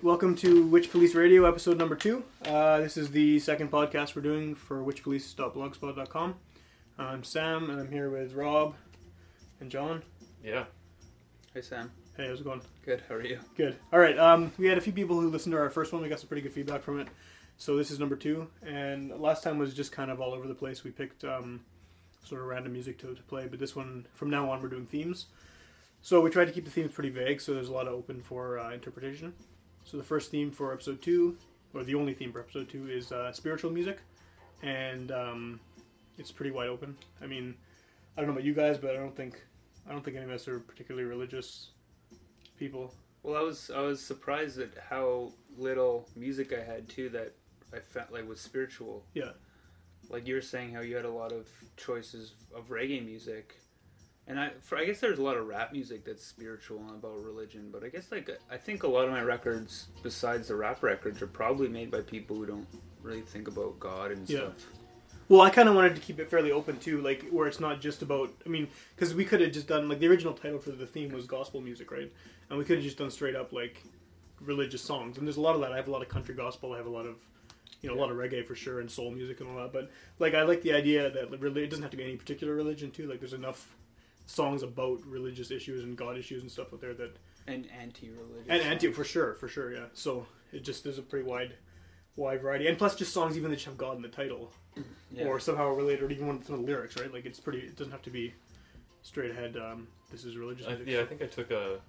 right, welcome to Witch Police Radio, episode number two. Uh, this is the second podcast we're doing for witchpolice.blogspot.com. I'm Sam, and I'm here with Rob and John. Yeah. Hey Sam. Hey, how's it going? Good. How are you? Good. All right, um, we had a few people who listened to our first one. We got some pretty good feedback from it. So this is number two, and last time was just kind of all over the place. We picked um, sort of random music to, to play, but this one, from now on, we're doing themes. So we tried to keep the themes pretty vague, so there's a lot of open for uh, interpretation. So the first theme for episode two, or the only theme for episode two, is uh, spiritual music, and um, it's pretty wide open. I mean, I don't know about you guys, but I don't think I don't think any of us are particularly religious people. Well, I was I was surprised at how little music I had too that I felt like was spiritual. Yeah. Like you were saying, how you had a lot of choices of reggae music, and I for, I guess there's a lot of rap music that's spiritual and about religion. But I guess like I think a lot of my records, besides the rap records, are probably made by people who don't really think about God and Yeah. stuff. Well, I kind of wanted to keep it fairly open too, like where it's not just about. I mean, because we could have just done like the original title for the theme was gospel music, right? And we could have just done straight up like religious songs. And there's a lot of that. I have a lot of country gospel. I have a lot of, you know, a lot of reggae for sure, and soul music and all that. But like, I like the idea that really it doesn't have to be any particular religion too. Like, there's enough songs about religious issues and God issues and stuff out there that And anti-religious. and anti for sure, for sure, yeah. So it just there's a pretty wide, wide variety, and plus just songs even that just have God in the title yeah. or somehow related, or even one of the lyrics, right? Like it's pretty. It doesn't have to be straight ahead. Um, this is religious I, music. yeah, I think I took a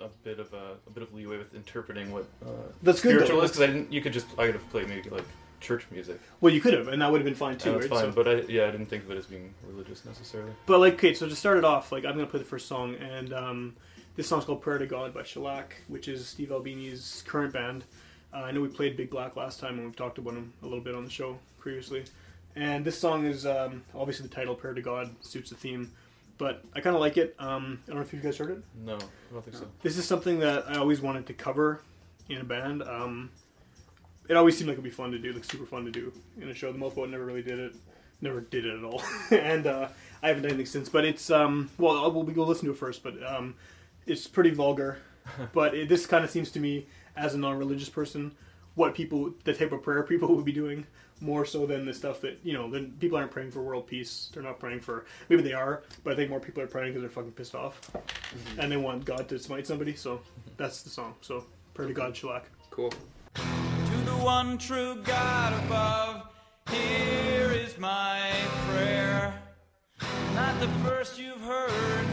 a bit of a, a bit of leeway with interpreting what uh, That's good, spiritual is because I didn't. You could just I could have played maybe like church music. Well, you could have, and that would have been fine too, that's right? fine, So- but I yeah I didn't think of it as being religious necessarily. But like, okay, so to start it off, like I'm gonna play the first song, and um, this song's called "Prayer to God" by Shellac, which is Steve Albini's current band. Uh, I know we played Big Black last time, and we've talked about him a little bit on the show previously. And this song is um, obviously the title "Prayer to God" suits the theme, but I kind of like it. Um, I don't know if you guys heard it. No, I don't think so. This is something that I always wanted to cover in a band. Um, it always seemed like it'd be fun to do, like super fun to do in a show. The Multiple never really did it, never did it at all, and uh, I haven't done anything since. But it's um, well, we'll go listen to it first. But um, it's pretty vulgar. but it, this kind of seems to me, as a non-religious person, what people, the type of prayer people would be doing more so than the stuff that you know. Then people aren't praying for world peace. They're not praying for. Maybe they are, but I think more people are praying because they're fucking pissed off and they want God to smite somebody. So that's the song. So pray to God, shellac. cool. One true God above, here is my prayer. Not the first you've heard,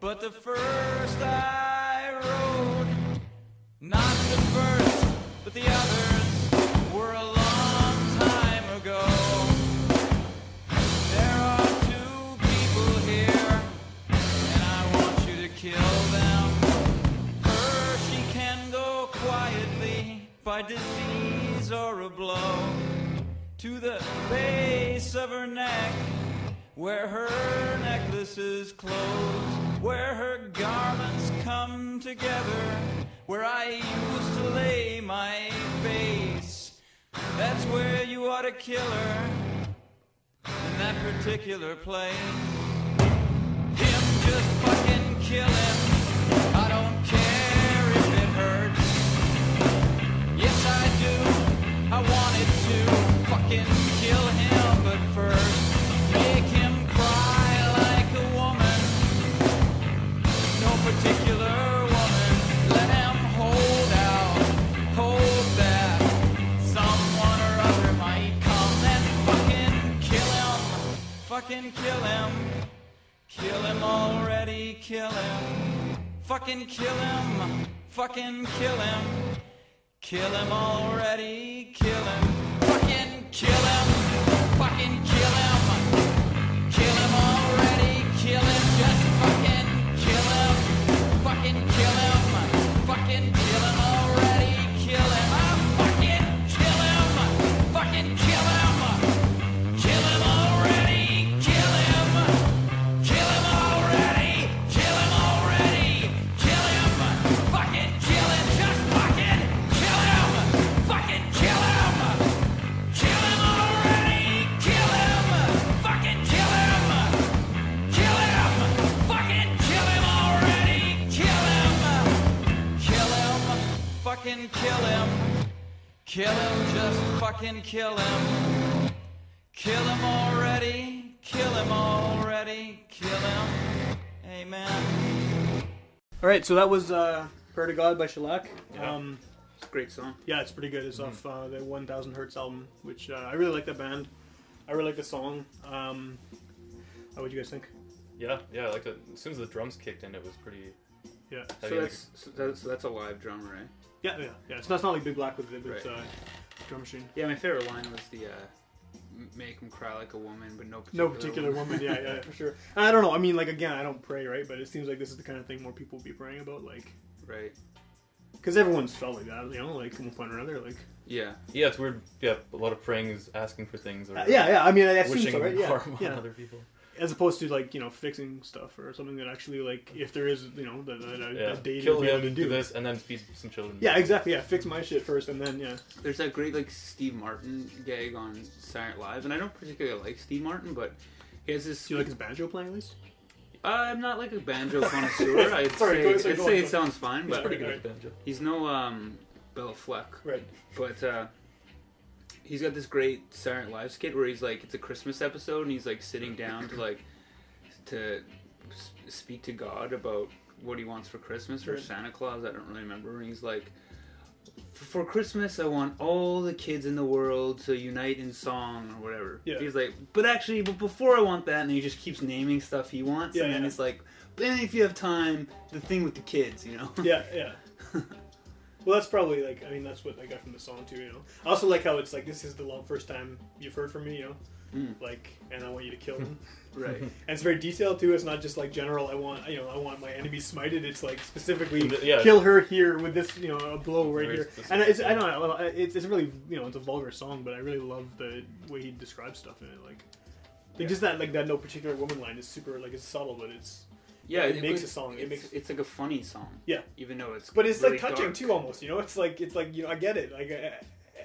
but the first I wrote. Not the first, but the others were a long time ago. There are two people here, and I want you to kill them. By disease or a blow to the base of her neck, where her necklaces close, where her garments come together, where I used to lay my face. That's where you ought to kill her, in that particular place. Him, just fucking kill him. I wanted to fucking kill him, but first make him cry like a woman. No particular woman. Let him hold out, hold. Someone or other might come and fucking kill him. Fucking kill him. Kill him already, kill him. Fucking kill him. Fucking kill him. Kill him already, kill him. Fucking kill him. Fucking kill him. Fucking kill him. Kill him, just fucking kill him. Kill him already, kill him already, kill him. Amen. All right, so that was uh, "Prayer to God" by Shellac. Yeah. Um, It's a great song. yeah, it's pretty good. It's off uh, the 1000 Hurts album, which uh, I really like that band. I really like the song. Um, what would you guys think? Yeah, yeah. I like the, as soon as the drums kicked in, it was pretty. Yeah, So that's, so that's so that's a live drummer, right? Yeah, yeah, yeah. It's not, it's not like Big Black with it, but Right. uh, drum machine. Yeah, my favorite line was the uh, m- "Make him cry like a woman, but no No particular particular woman. Yeah, yeah, for sure. And I don't know. I mean, like again, I don't pray, right? But it seems like this is the kind of thing more people will be praying about, like Right. because everyone's felt like that, you know, like one point or another, like Yeah. Yeah, it's weird. Yeah, a lot of praying is asking for things or uh, yeah, yeah. I mean, I assume wishing so, right? Yeah, harm on yeah. other people. As opposed to like you know fixing stuff or something that actually like if there is you know that that- Yeah, that deity kill would be able him, to do this, and then feed some children. Yeah, exactly. Yeah, fix my shit first, and then yeah. There's that great like Steve Martin gag on Silent Live, and I don't particularly like Steve Martin, but he has this. Do you like his banjo playing at least? Uh, I'm not like a banjo connoisseur. I'd Sorry, say, go- sorry, I'd go say on, it sounds fine, Yeah, but pretty good Right. at banjo. he's no um, Béla Fleck. Right. But uh, he's got this great Silent Live skit where he's like, it's a Christmas episode, and he's like sitting down to like to speak to God about what he wants for Christmas or. Santa Claus. I don't really remember. And he's like, for Christmas, I want all the kids in the world to unite in song or whatever. Yeah. He's like, but actually, but before I want that, and he just keeps naming stuff he wants, Yeah, and then yeah. it's like, but then if you have time, the thing with the kids, you know? Yeah, yeah. Well, that's probably like I mean that's what I got from the song too. You know, I also like how it's like this is the long first time you've heard from me. You know, Mm. like and I want you to kill him. right. and it's very detailed too. It's not just like general. I want you know I want my enemy smited. It's like specifically Yeah. kill her here with this you know a blow right Very here. specific, And it's I don't know it's it's really you know it's a vulgar song, but I really love the way he describes stuff in it. Like, like Yeah. just that like that no particular woman line is super like it's subtle, but it's Yeah, It makes was- a song. It It's, makes- it's like a funny song. Yeah. even though it's But it's really like touching dark. too, almost. You know, it's like it's like you know, I get it. Like, I,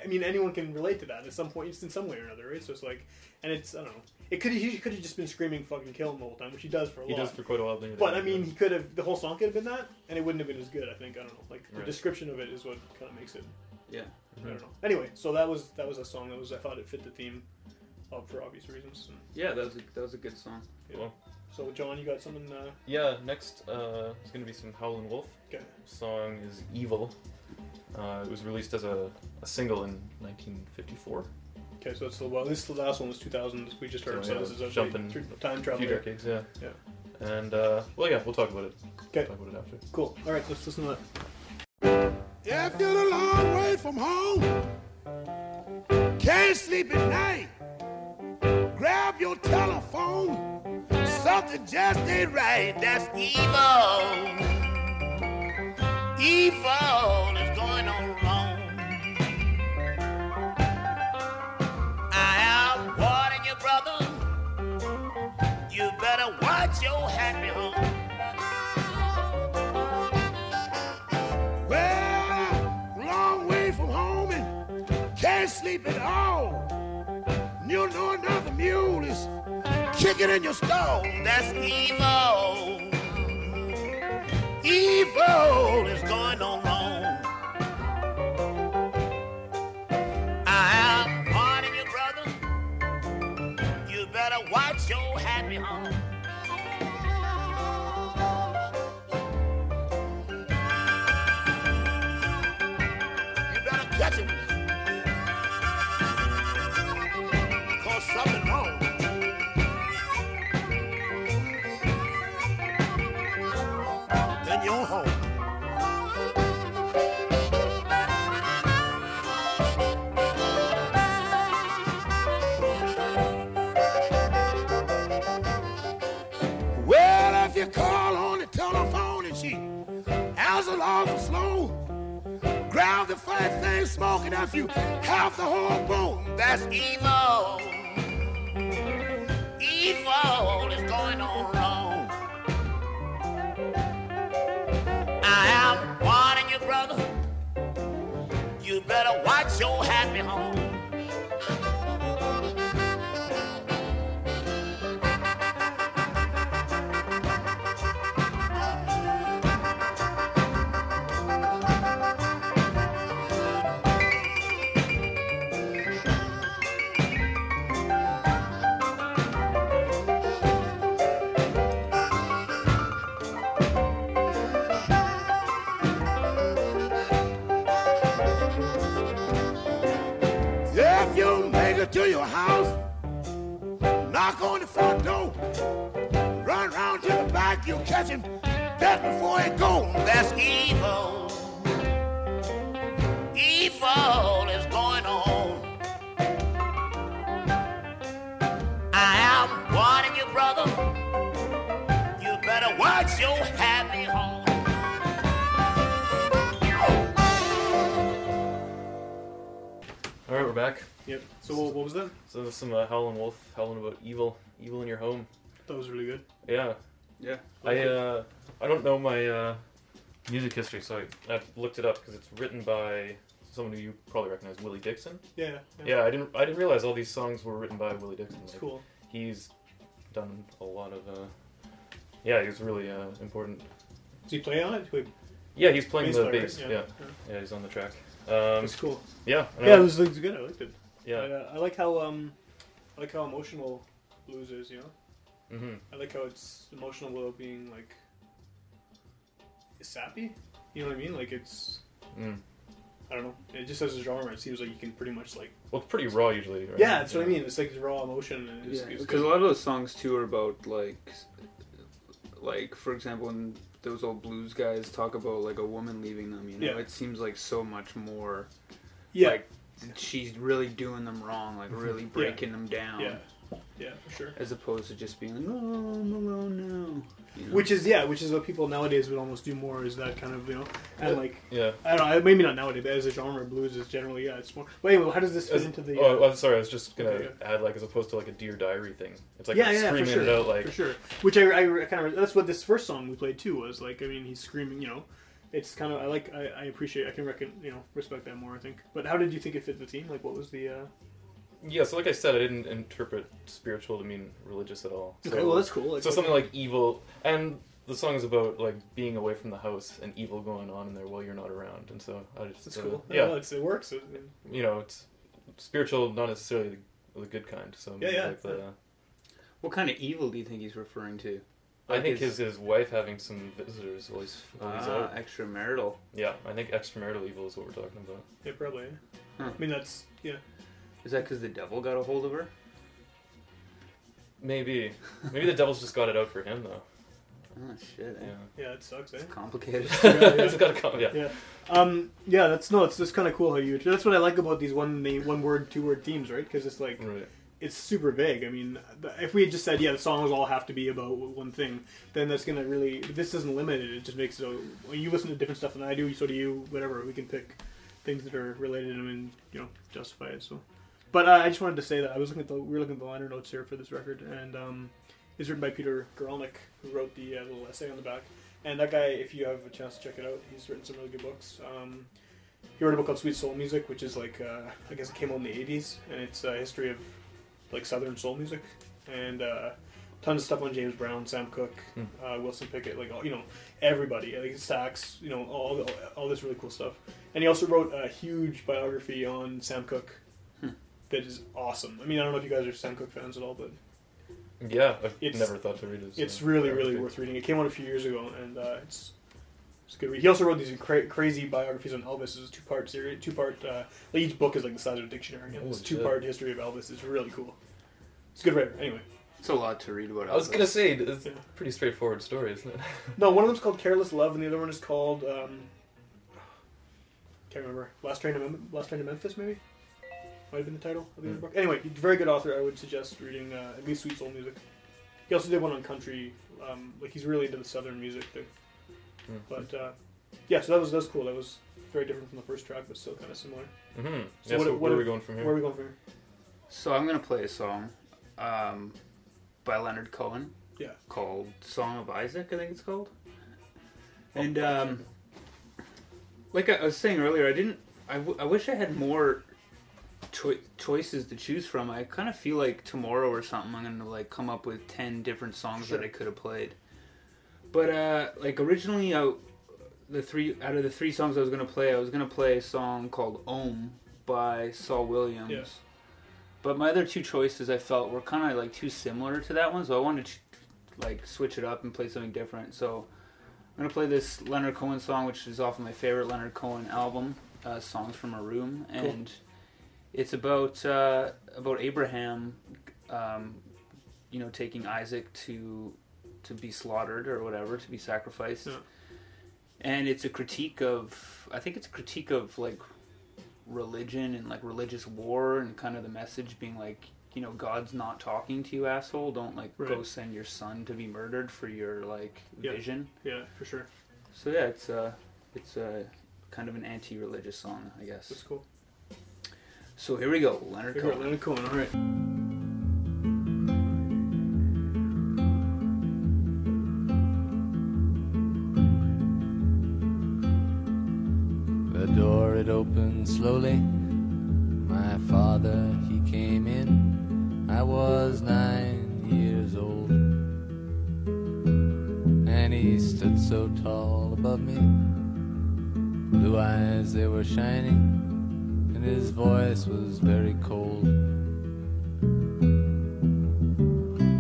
I mean, anyone can relate to that at some point, just in some way or another, right? So it's like, and it's I don't know. It could he could have just been screaming "fucking kill him" the whole time, which he does for a while. He lot. does for quite a while. but I mean, he could have the whole song could have been that, and it wouldn't have been as good. I think I don't know. Like the Right. description of it is what kind of makes it. Yeah. I don't know. Anyway, so that was that was a song that was I thought it fit the theme, uh, for obvious reasons. And Yeah, that was a, that was a good song. Cool. So John, you got something? Uh, Yeah, next uh, is going to be some Howlin' Wolf. okay. song is Evil. Uh, it was released as a, a single in 1954. Okay, so it's the well. This the last one was 2000. We just heard. So, So, yeah, this is a jumping through time A travel. few there. decades, yeah. Yeah. And, uh, well, yeah, we'll talk about it. Okay. Talk about it after. Cool. All right, let's listen to that. If you're a long way from home, can't sleep at night, grab your telephone. Something just ain't right. That's evil. Evil is going on wrong. I am warning you, brother. You better watch your happy home. Kicking in your stall. That's evil. Evil is going on wrong. Smoking after you half the whole bone. That's evil. Evil is going on wrong. I am warning you, brother. You better watch your happy home. The back, you'll catch him dead before he go. That's evil. Evil is going on. I am warning you, brother. You better watch your happy home. All right, we're back. Yep. So what, what was that? So there's some uh, Howlin' Wolf howling about evil, evil in your home. That was really good. Yeah, Yeah. I uh, I don't know my uh, music history, so I, I looked it up because it's written by someone who you probably recognize, Willie Dixon. Yeah. Yeah, I didn't I didn't realize all these songs were written by Willie Dixon. It's Like, cool. He's done a lot of. Uh, yeah, he's really uh, important. Does he play on it? Wait, Yeah, he's playing the bass. right? Yeah. yeah, he's on the track. Um, It's cool. yeah, Yeah, it know. was, it was good. I liked it. yeah. I, uh, I like how um, I like how emotional blues is. You know, hmm I like how it's emotional without being like sappy. You know what I mean? Like it's Mm. I don't know. It just as a genre, it seems like you can pretty much like Well, it's pretty raw usually. Right? yeah, that's what I mean. It's like raw emotion. And it's, Yeah, because a lot of those songs too are about like, like for example, when those old blues guys talk about like a woman leaving them, you know, Yeah. it seems like so much more. yeah, Like she's really doing them wrong, like really breaking them down, yeah, yeah, for sure. as opposed to just being like, "Oh, I'm alone now." You know? Which is yeah, which is what people nowadays would almost do more. Is that kind of you know and like Yeah. I don't know, maybe not nowadays, but as a genre, blues is generally yeah, it's more. Wait, well, how does this fit As- into the? oh, uh, well, sorry. I was just gonna Okay, add like as opposed to like a Dear Diary thing. It's like yeah, yeah, for screaming sure, it out like for sure. Which I, I, kind of that's what this first song we played too was like. I mean, he's screaming. You know, it's kind of I like I, I appreciate I can reckon you know respect that more. I think. But how did you think it fit the theme? Like, what was the? uh yeah. So like I said, I didn't interpret spiritual to mean religious at all. Okay, well that's cool. Like, so something like evil, and the song is about like being away from the house and evil going on in there while you're not around, and so I just That's uh, cool. Yeah, well, it's, it works. It- you know, it's spiritual, not necessarily the, the good kind. So Yeah, yeah, like the, what kind of evil do you think he's referring to? I think his his wife having some visitors while he's, while he's ah, out. extramarital. Yeah, I think extramarital evil is what we're talking about. Yeah, probably. Huh. I mean, that's yeah. Is that because the devil got a hold of her? Maybe, maybe the devil's just got it out for him though. Oh shit! eh? Yeah, Yeah, it sucks. Eh? It's complicated. Yeah, yeah. it's got to come. Yeah. Yeah. Um. Yeah. That's no. It's just kind of cool how you. That's what I like about these one name, one word, two word themes, right? Because it's like Right. it's super vague. I mean, th- if we had just said, yeah, the songs all have to be about one thing, then that's gonna really. This doesn't limit it. It just makes it. So when you listen to different stuff than I do, so do you. Whatever, we can pick things that are related and and you know justify it. So, but uh, I just wanted to say that I was looking at the we were looking at the liner notes here for this record, and um, it's written by Peter Guralnick, who wrote the uh, little essay on the back. And that guy, if you have a chance to check it out, he's written some really good books. Um, he wrote a book called Sweet Soul Music, which is like uh, I guess it came out in the '80s, and it's a history of like Southern soul music, and uh, tons of stuff on James Brown, Sam Cooke, Hmm. uh, Wilson Pickett, like all, you know everybody, like Stax, you know all all this really cool stuff. And he also wrote a huge biography on Sam Cooke. That is awesome. I mean, I don't know if you guys are Sam Cooke fans at all, but Yeah, I've It's- never thought to read his. it's uh, really really worth reading. It came out a few years ago, and uh, it's it's a good. Read. He also wrote these cra- crazy biographies on Elvis. It's a two part series, two part. Uh, like each book is like the size of a dictionary. And this Holy two part history of Elvis It's really cool. It's a good writer. Anyway, It's a lot to read about. I was gonna say it's Yeah. a pretty straightforward story, isn't it? no, one of them's called Careless Love, and the other one is called. Um, can't remember. Last Train to Mem- Last Train to Memphis, maybe. Might have been the title of the other Hmm. book. Anyway, he's a very good author. I would suggest reading uh, at least Sweet Soul Music. He also did one on country. Um, like he's really into the southern music too. Hmm. But uh, yeah, so that was that was cool. That was very different from the first track, but still kind of similar. Mm-hmm. So yeah, what- so what where are- are we going from here? Where are we going from here? So I'm gonna play a song um, by Leonard Cohen. Yeah. Called "Song of Isaac," I think it's called. Oh, And um, like I I was saying earlier, I didn't. I, w- I wish I had more choi- choices to choose from. I kind of feel like tomorrow or something, I'm gonna like come up with ten different songs Sure. that I could have played. But uh, like originally, I, the three out of the three songs I was gonna play, I was gonna play a song called "Om" by Saul Williams. Yeah. But my other two choices I felt were kind of like too similar to that one, so I wanted to like switch it up and play something different. So I'm gonna play this Leonard Cohen song, which is off of my favorite Leonard Cohen album, uh, "Songs from a Room," and It's about uh, about Abraham, um, you know, taking Isaac to to be slaughtered or whatever to be sacrificed, Yeah. and it's a critique of I think it's a critique of like religion and like religious war and kind of the message being like you know God's not talking to you asshole don't like go send your son to be murdered for your like Yeah. vision Yeah, for sure. so yeah it's uh it's a kind of an anti-religious song I guess That's cool. So here we go Leonard Here we go, Cohen Leonard Cohen. All right. The door it opened slowly. My father he came in. I was nine years old, and he stood so tall above me. Blue eyes they were shining, and his voice was very cold.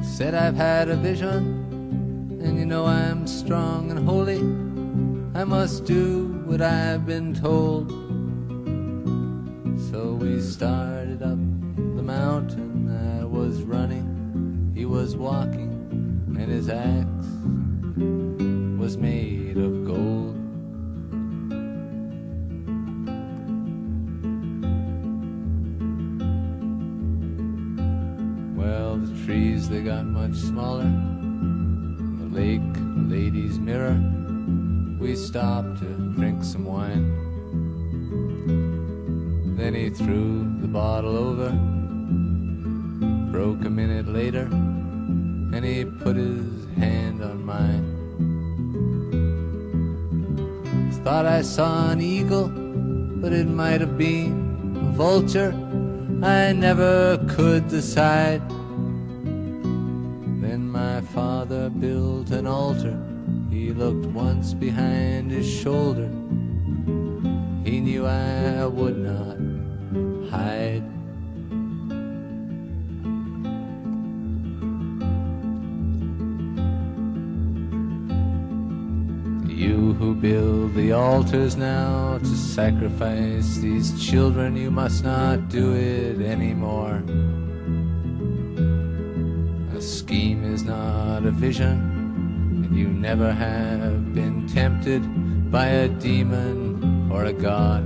Said I've had a vision, and you know I'm strong and holy. I must do what I've been told. So we started up the mountain. I was running, he was walking, and his axe was made of gold. Trees they got much smaller. In The lake, lady's mirror we stopped to drink some wine. Then he threw the bottle over, broke a minute later, and he put his hand on mine. Thought I saw an eagle, but it might have been a vulture. I never could decide. Built an altar. He looked once behind his shoulder. He knew I would not hide. You who build the altars now to sacrifice these children, you must not do it anymore. A scheme is not a vision, you never have been tempted by a demon or a god.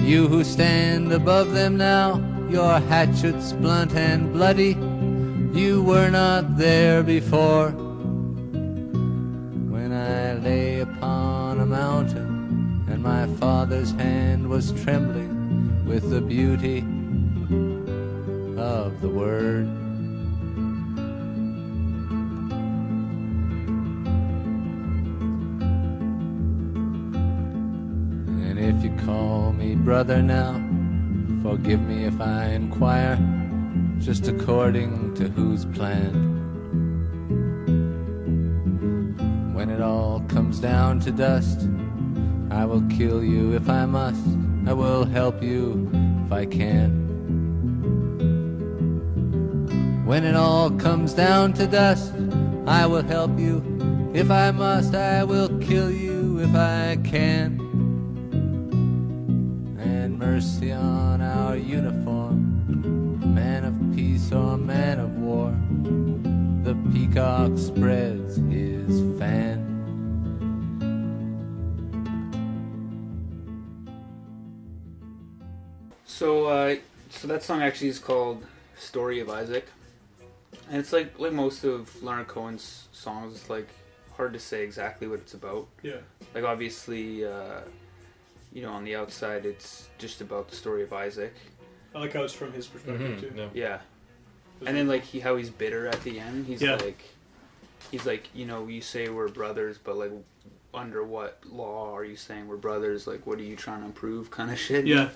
You who stand above them now, your hatchets blunt and bloody, you were not there before. When I lay upon a mountain, and my father's hand was trembling with the beauty of the word. If you call me brother now, forgive me if I inquire, just according to whose plan. When it all comes down to dust, I will kill you if I must. I will help you if I can. When it all comes down to dust, I will help you if I must. I will kill you if I can. And mercy on our uniform, man of peace or man of war. The peacock spreads his fan. So, uh, so that song actually is called "Story of Isaac," and it's like like most of Leonard Cohen's songs. It's like hard to say exactly what it's about. Yeah. Like obviously, uh, you know, on the outside, it's just about the story of Isaac. I like how it's from his perspective Mhm, too. yeah. Yeah, and then like he how he's bitter at the end. He's Yeah. like, he's like, you know, you say we're brothers, but like, under what law are you saying we're brothers? Like, what are you trying to prove? Kind of shit. Yeah,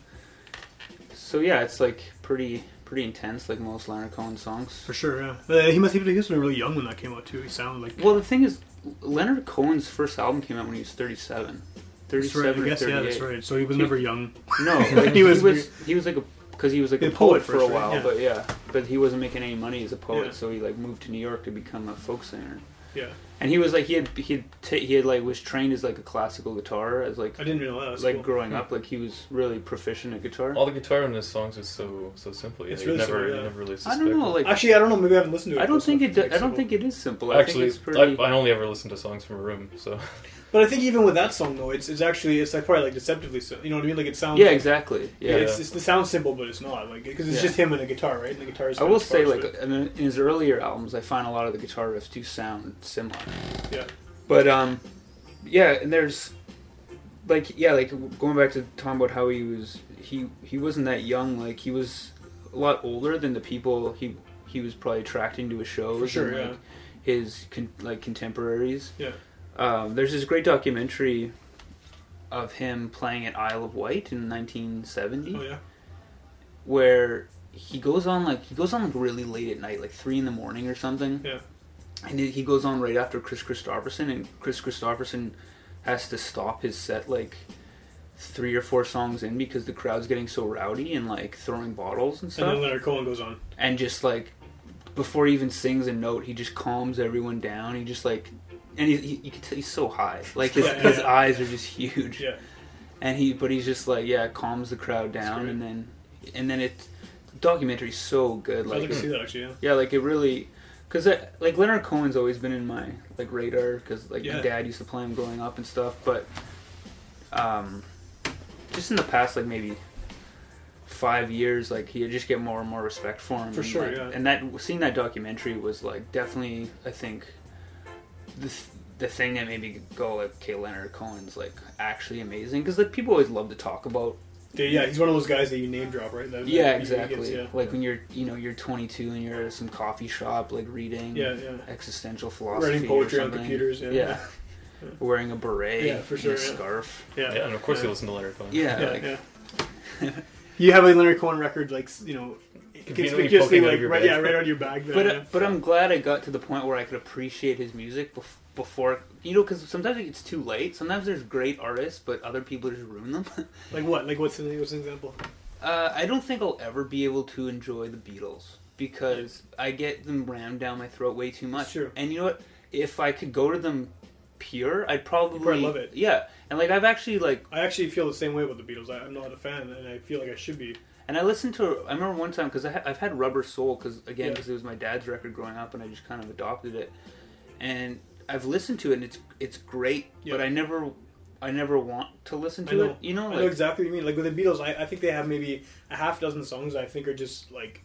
So yeah, it's like pretty pretty intense, like most Leonard Cohen songs. for sure. Yeah, uh, he must have been, he was really young when that came out too. He sounded like Well, the thing is, Leonard Cohen's first album came out when he was 37. That's right. I or guess 38. yeah, that's right. So he was He- never young. No, like, He he, was- was, he was like a because he was like a A poet, poet for a first, right? while, Yeah. but yeah, but he wasn't making any money as a poet, Yeah. so he like moved to New York to become a folk singer. Yeah, and he was like he had he had ta he had like was trained as like a classical guitar as like I didn't realize that. Like cool. growing up hmm. like he was really proficient at guitar. All the guitar in his songs is so so simple. You It's really never simple, yeah. never really I don't know, like Actually, I don't know. Maybe I haven't listened to it. I don't think it. do- I don't think it is simple. I Actually, think it's pretty. I, I only ever listen to songs from a room, so But I think even with that song though, it's it's actually it's like probably like deceptively so. You know what I mean? Like it sounds. yeah, like, exactly. Yeah. It's, it's, it sounds simple, but it's not like because it's Yeah. just him and a guitar, right? And the guitar is. I will say, like in, in his earlier albums, I find a lot of the guitar riffs do sound similar. Yeah. But um, yeah, and there's like yeah, like going back to talking about how he was he he wasn't that young. Like he was a lot older than the people he he was probably attracting to his shows. For sure, and, yeah. His con- like contemporaries. Yeah. Um, there's this great documentary of him playing at Isle of Wight in 1970 oh yeah. where he goes on like he goes on like really late at night, like three in the morning or something. Yeah. And he goes on right after Kris Kristofferson, and Kris Kristofferson has to stop his set like three or four songs in because the crowd's getting so rowdy and like throwing bottles and stuff. And then Leonard Cohen goes on. And just like before he even sings a note, he just calms everyone down. He just like. And he, he, you can tell he's so high, like his, Yeah, his yeah. eyes are just huge Yeah. and he but he's just like yeah calms the crowd down and then and then it the documentary's so good I'd like like to see that actually. Yeah. yeah like it really because like leonard cohen's always been in my like radar because like my dad used to play him growing up and stuff but um just in the past like maybe five years like you just get more and more respect for him For and, sure, like, yeah. and that seeing that documentary was like definitely i think the, the thing that made me go like okay leonard cohen's like actually amazing because like people always love to talk about Yeah, yeah, he's one of those guys that you name drop, right? That, yeah that exactly gets, yeah. like when you're you know you're 22 and you're at some coffee shop like reading Yeah, yeah. existential philosophy Writing or poetry on computers. Yeah. yeah wearing a beret Yeah, for and sure, a yeah. scarf Yeah. yeah, and of course yeah. you listen to Leonard Cohen. yeah, Yeah, like, yeah. you have a Leonard Cohen record, like you know, Conveniently conspicuously, poking out of like your right, bag. yeah, right out of your bag. There, but yeah. uh, but I'm glad I got to the point where I could appreciate his music bef- before you know because sometimes it's too late. Sometimes there's great artists, but other people just ruin them. like what? Like what's an, what's an example? uh, I don't think I'll ever be able to enjoy the Beatles because I get them rammed down my throat way too much. Sure. And you know what? If I could go to them pure, I'd probably, probably love it. Yeah, and like I've actually like I actually feel the same way about the Beatles. I, I'm not a fan, and I feel like I should be. And I listened to. I remember one time because ha- I've had Rubber Soul because again Yeah. because it was my dad's record growing up and I just kind of adopted it, and I've listened to it and it's it's great, yeah. but I never I never want to listen to it. You know, I know exactly what you mean. Like with the Beatles, I, I think they have maybe a half dozen songs I think are just like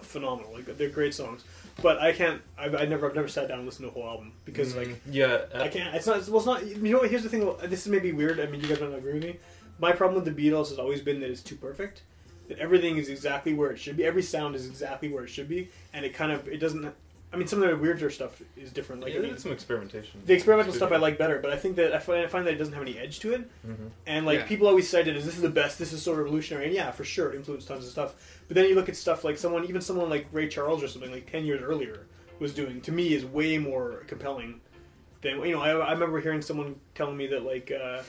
phenomenal. Like they're great songs, but I can't. I've, I never, I've never sat down and listened to a whole album because like yeah, uh, I can't. It's not. Well, it's not. You know what? Here's the thing. This is maybe weird. I mean, you guys don't agree with me. My problem with the Beatles has always been that it's too perfect. That everything is exactly where it should be. Every sound is exactly where it should be, and it kind of it doesn't. I mean, some of the weirder stuff is different. Like yeah, I they mean, did some experimentation. the experimental stuff I like better, but I think that I find, I find that it doesn't have any edge to it. Mhm. And like Yeah. people always cite it as this is the best, this is so revolutionary, and yeah, for sure, it influenced tons of stuff. But then you look at stuff like someone, even someone like Ray Charles or something like ten years earlier was doing. To me, is way more compelling than you know. I, I remember hearing someone telling me that like uh,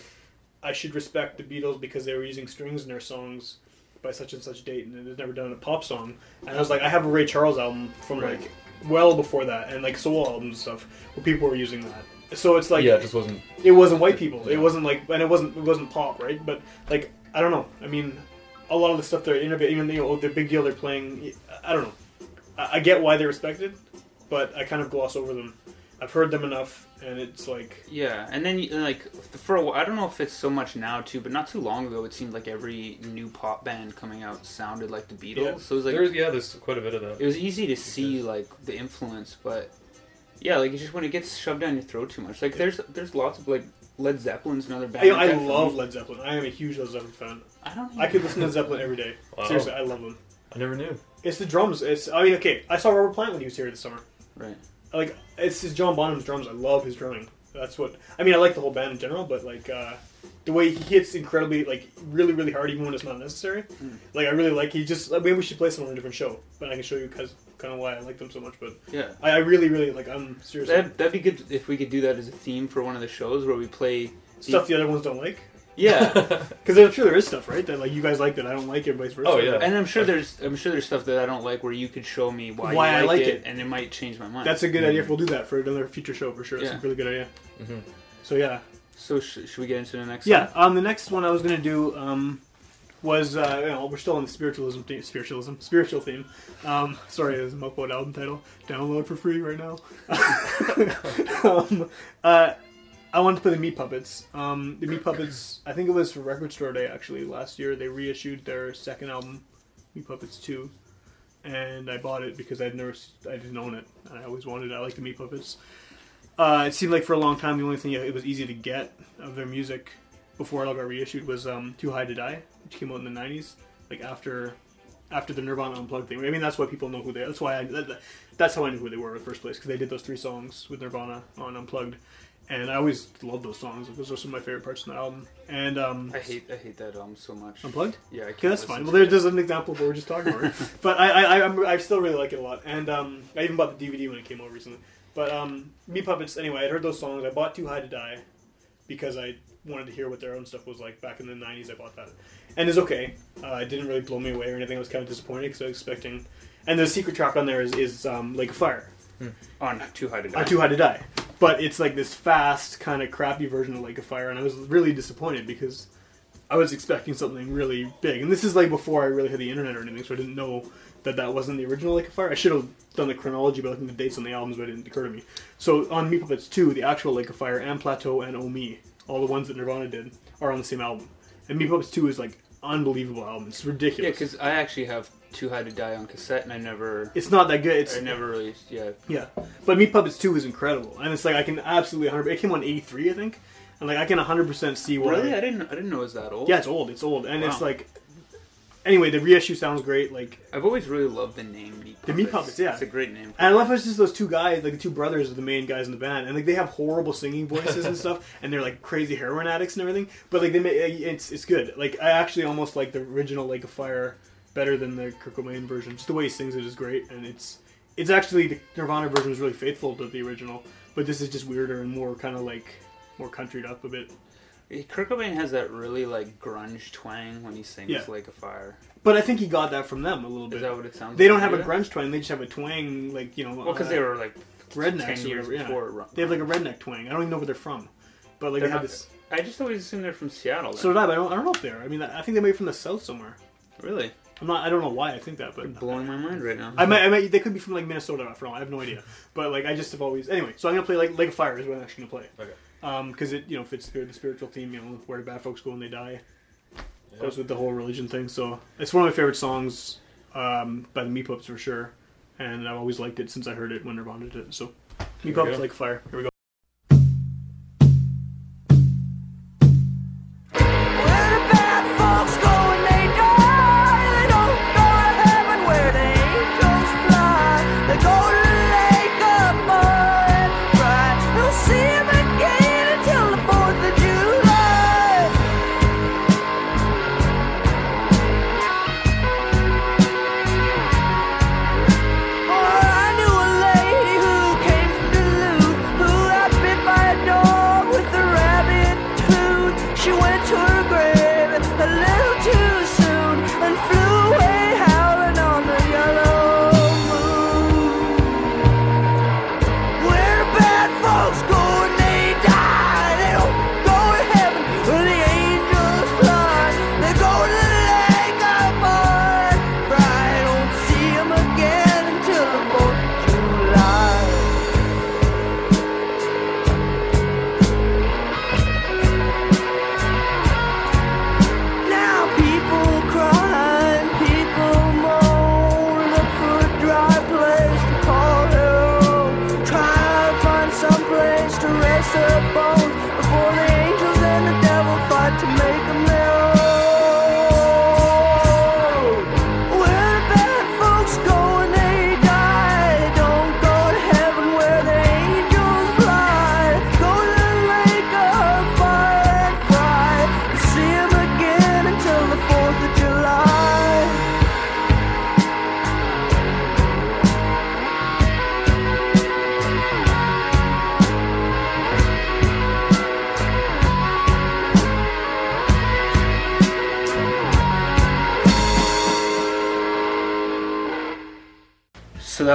I should respect the Beatles because they were using strings in their songs by such and such date, and they've never done a pop song. And I was like, I have a Ray Charles album from Right. like well before that, and like soul albums and stuff where people were using that. So it's like yeah, it just wasn't. it wasn't white people. It wasn't like, and it wasn't it wasn't pop, right? But like, I don't know. I mean, a lot of the stuff they're innovating, even you know, the big deal they're playing. I don't know. I, I get why they're respected, but I kind of gloss over them. I've heard them enough, and it's like, yeah. And then like for a while, I don't know if it's so much now too, but not too long ago, it seemed like every new pop band coming out sounded like the Beatles. Yeah. So it was like there's, yeah, there's quite a bit of that. it was easy to see like the influence, but yeah, like it's just when it gets shoved down your throat too much. Like there's there's lots of like Led Zeppelin's another band. I, like I love. Led Zeppelin. I am a huge Led Zeppelin fan. I don't. I could listen to Zeppelin every day. Wow. Seriously, I love them. I never knew. It's the drums. It's I mean, okay, I saw Robert Plant when he was here this summer. Right. Like it's his John Bonham's drums. I love his drumming. That's what I mean. I like the whole band in general, but like uh, the way he hits incredibly, like really, really hard, even when it's not necessary. Like I really like. He just maybe we should play some on a different show, but I can show you because kind of why I like them so much. But Yeah. I, I really, really like. I'm seriously That that'd be good if we could do that as a theme for one of the shows where we play. stuff the other ones don't like. Yeah, Because I'm sure there is stuff, right? That like you guys like that I don't like it, vice versa. Oh, yeah. and I'm sure there's I'm sure there's stuff that I don't like where you could show me why, Why I you like, like it, it. and it might change my mind. That's a good idea. If We'll do that for another future show for sure. That's Yeah. a really good idea. Mhm. So yeah, so sh- should we get into the next? yeah. song? Um, the next one I was gonna do um, was uh, you know we're still on the spiritualism theme, spiritualism, spiritual theme. Um, sorry, this is my quote album title. Download for free right now. um, uh, I wanted to play the Meat Puppets. Um, the Meat Puppets. I think it was for Record Store Day actually last year. They reissued their second album, Meat Puppets Two, and I bought it because I'd never, I didn't own it, I always wanted. it. I like the Meat Puppets. Uh, it seemed like for a long time the only thing it was easy to get of their music before it all got reissued was um, Too High to Die, which came out in the '90s, like after after the Nirvana Unplugged thing. I mean, that's why people know who they are. That's why I, that- that's how I knew who they were in the first place because they did those three songs with Nirvana on Unplugged, and I always love those songs. Those are some of my favorite parts of the album. And um, I hate I hate that album so much. Unplugged. Yeah, I can't Okay, that's fine. Well, there, it. there's an example of what we're just talking about. but I, I, I, I'm, I still really like it a lot, and um, I even bought the DVD when it came out recently. But um, Meat Puppets. Anyway, I heard those songs. I bought Too High to Die because I wanted to hear what their own stuff was like back in the '90s. I bought that, and it's okay. Uh, it didn't really blow me away or anything. I was kind of disappointed because I was expecting. And the secret track on there is, is um, Lake of Fire. Mm. Oh, on Too High to Die. on Too High to Die. But it's like this fast, kind of crappy version of Lake of Fire, and I was really disappointed because I was expecting something really big. And this is like before I really had the internet or anything, so I didn't know that that wasn't the original Lake of Fire. I should have done the chronology by looking at the dates on the albums, but it didn't occur to me. So on Meat Puppets 2, the actual Lake of Fire and Plateau and Oh Me, all the ones that Nirvana did, are on the same album. And Meat Puppets 2 is like unbelievable album. It's ridiculous. yeah, because I actually have Too High to Die on cassette, and I never it's not that good. It's I never really yeah. Yeah, but Meat Puppets Two is incredible, and it's like I can absolutely 100. It came on '83, I think, and like I can 100 percent see why. Really, I didn't I didn't know it was that old. Yeah, it's old. It's old, and it's like. Anyway, the reissue sounds great. Like, I've always really loved the name Meat Puppets. The Meat Puppets, yeah. it's a great name. and I love how it's just those two guys, like the two brothers, are the main guys in the band, and like they have horrible singing voices and stuff, and they're like crazy heroin addicts and everything. But like they, make, it's it's good. Like I actually almost like the original Lake of Fire better than the Kurt Cobain version. Just the way he sings it is great, and it's it's actually the Nirvana version is really faithful to the original, but this is just weirder and more kind of like more countryed up a bit. Kurt Cobain has that really like grunge twang when he sings Yeah. Lake of Fire. But I think he got that from them a little bit. Is that what it sounds? they don't like? have a grunge twang; they just have a twang, like you know. Well, because uh, they were like rednecks ten years yeah. before. They have like a redneck twang. I don't even know where they're from, but like They're they have this. I just always assumed they're from Seattle. So did I. But I don't. I don't know if they're. I mean, I think they might be from the south somewhere. really, I'm not. I don't know why I think that, but blowing my mind right now. I might. I might. They could be from like Minnesota. For all I have no idea. But like, I just have always. Anyway, so I'm gonna play like Lake of Fire is what I'm actually gonna play. Okay. Um, because it you know fits the, the spiritual theme. You know, where the bad folks go when they die. Yeah. Goes with the whole religion thing. So it's one of my favorite songs um, by the Meat Puppets for sure. And I've always liked it since I heard it when Nirvana did it. So Here Meat we like fire. Here we go.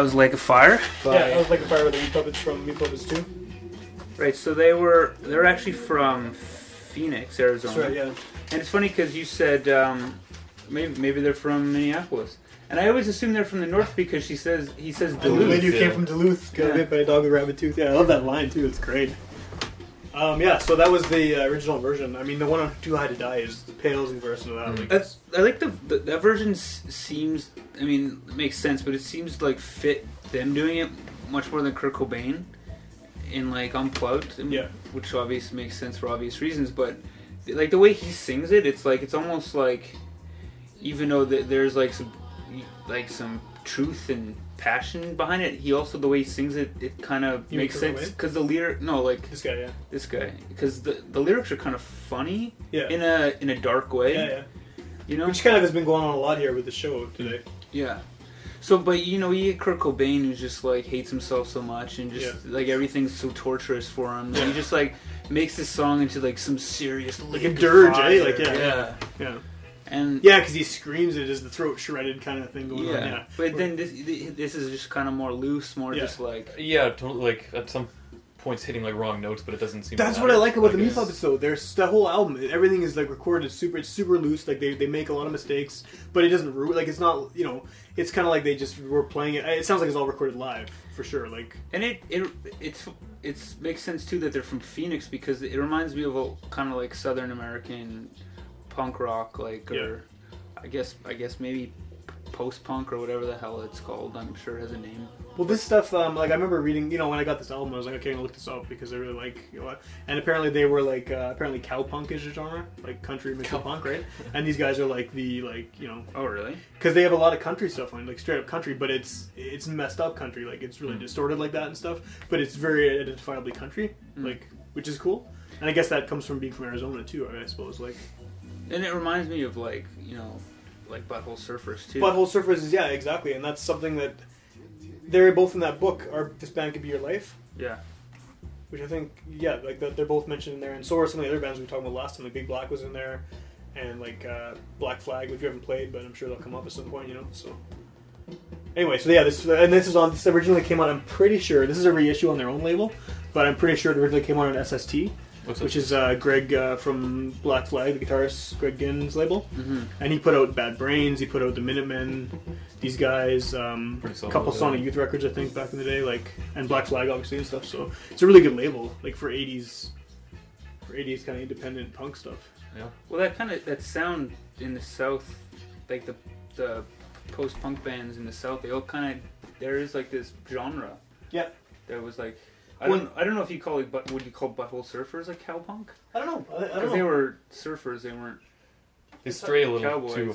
That was Lake of Fire. Yeah, that was like a fire with the Meat Puppets from Meat Puppets 2. Right. So they were they're actually from Phoenix, Arizona. That's right, yeah. And it's funny because you said um, maybe maybe they're from Minneapolis, and I always assume they're from the north because she says he says And the lady Duluth. who came from Duluth got Yeah. bit by a dog with a rabbit tooth. Yeah, I love that line too. It's great. Um, yeah, so that was the uh, original version. I mean, the one on Too High to Die is the Palesy version of that. Like, That's, I like the, the that version s- seems. I mean, it makes sense, but it seems like fit them doing it much more than Kurt Cobain in like Unplugged. I mean, Yeah. which obviously makes sense for obvious reasons. But like the way he sings it, it's like it's almost like even though th- there's like some like some truth and passion behind it, he also the way he sings it, it kind of You makes sense because the lyric. No, like this guy, yeah. this guy, because the the lyrics are kind of funny Yeah. in a in a dark way. Yeah, yeah. You know, Which kind of has been going on a lot here with the show today. Yeah. So, but you know, you get Kurt Cobain who's just like hates himself so much and just like everything's so torturous for him. And he just like makes this song into like some serious Like a dirge, eh? Like, yeah. yeah. Yeah. And Yeah, because he screams it as the throat shredded kind of thing going yeah. on. Yeah. But then this this is just kind of more loose, more Yeah. just like Yeah, totally. Like at some points hitting like wrong notes, but it doesn't seem. That's what. I like about the Meat it's- Puppets, though. There's the whole album. Everything is like recorded super. It's super loose. Like they, they make a lot of mistakes, but it doesn't ruin. Like it's not. You know, it's kind of like they just were playing it. It sounds like it's all recorded live for sure. Like and it it it's it's makes sense too that they're from Phoenix because it reminds me of a kind of like Southern American punk rock, like or I guess I guess maybe post punk or whatever the hell it's called. I'm sure it has a name. Well, this stuff, um, like I remember reading, you know, when I got this album, I was like, okay, I'm gonna look this up because I really like, you know, and apparently they were like, uh, apparently cowpunk is a genre, like country mixed with punk, right? And these guys are like the like, you know, Oh really? because they have a lot of country stuff on, like straight up country, but it's it's messed up country, like it's really distorted like that and stuff, but it's very identifiably country, Hmm. like which is cool. And I guess that comes from being from Arizona too, I suppose. Like And it reminds me of like you know, like Butthole Surfers too. Butthole Surfers is yeah, exactly, and that's something that they're both in that book. Or this band could be your life. Yeah. which I think yeah, like they're both mentioned in there, and so are some of the other bands we were talking about last time. Like Big Black was in there, and like uh, Black Flag, which you haven't played, but I'm sure they'll come up at some point, you know. So anyway, so yeah, this and this is on. This originally came out. I'm pretty sure this is a reissue on their own label, but I'm pretty sure it originally came out on SST, What's which is uh, Greg uh, from Black Flag, the guitarist Greg Ginn's label, Mhm. and he put out Bad Brains. He put out the Minutemen. These guys, um, a couple yeah. Sonic Youth records, I think, back in the day, like and Black Flag, obviously, and stuff. So it's a really good label, like for '80s, for '80s kind of independent punk stuff. Yeah. Well, that kind of that sound in the South, like the the post punk bands in the South, they all kind of there is like this genre. Yeah. There was like. I don't, I don't know if you call it, but would you call butthole surfers like cowpunk? I don't know. I, I Because they were surfers, they weren't They stray a little cowboys. too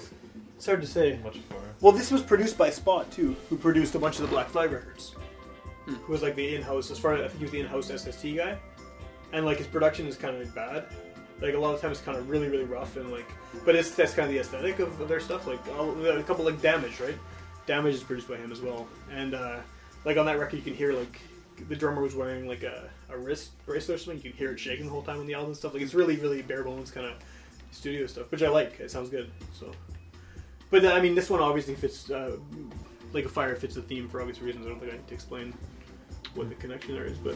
It's hard to say. much for. Well, this was produced by Spot too, who produced a bunch of the Black Flag records. Hmm. Who was like the in-house, as far as I think he was the in-house SST guy, and like his production is kind of bad. Like a lot of times, it's kind of really, really rough and like, but it's that's kind of the aesthetic of, of their stuff. Like all, a couple like Damage, right? Damage is produced by him as well, and uh, like on that record, you can hear like the drummer was wearing like a, a wrist bracelet or something. You can hear it shaking the whole time on the album and stuff. Like it's really, really bare bones kind of studio stuff, which I like. It sounds good. So, but uh, I mean, this one obviously fits. Uh, like a fire fits the theme for obvious reasons. I don't think I need to explain what the connection there is, but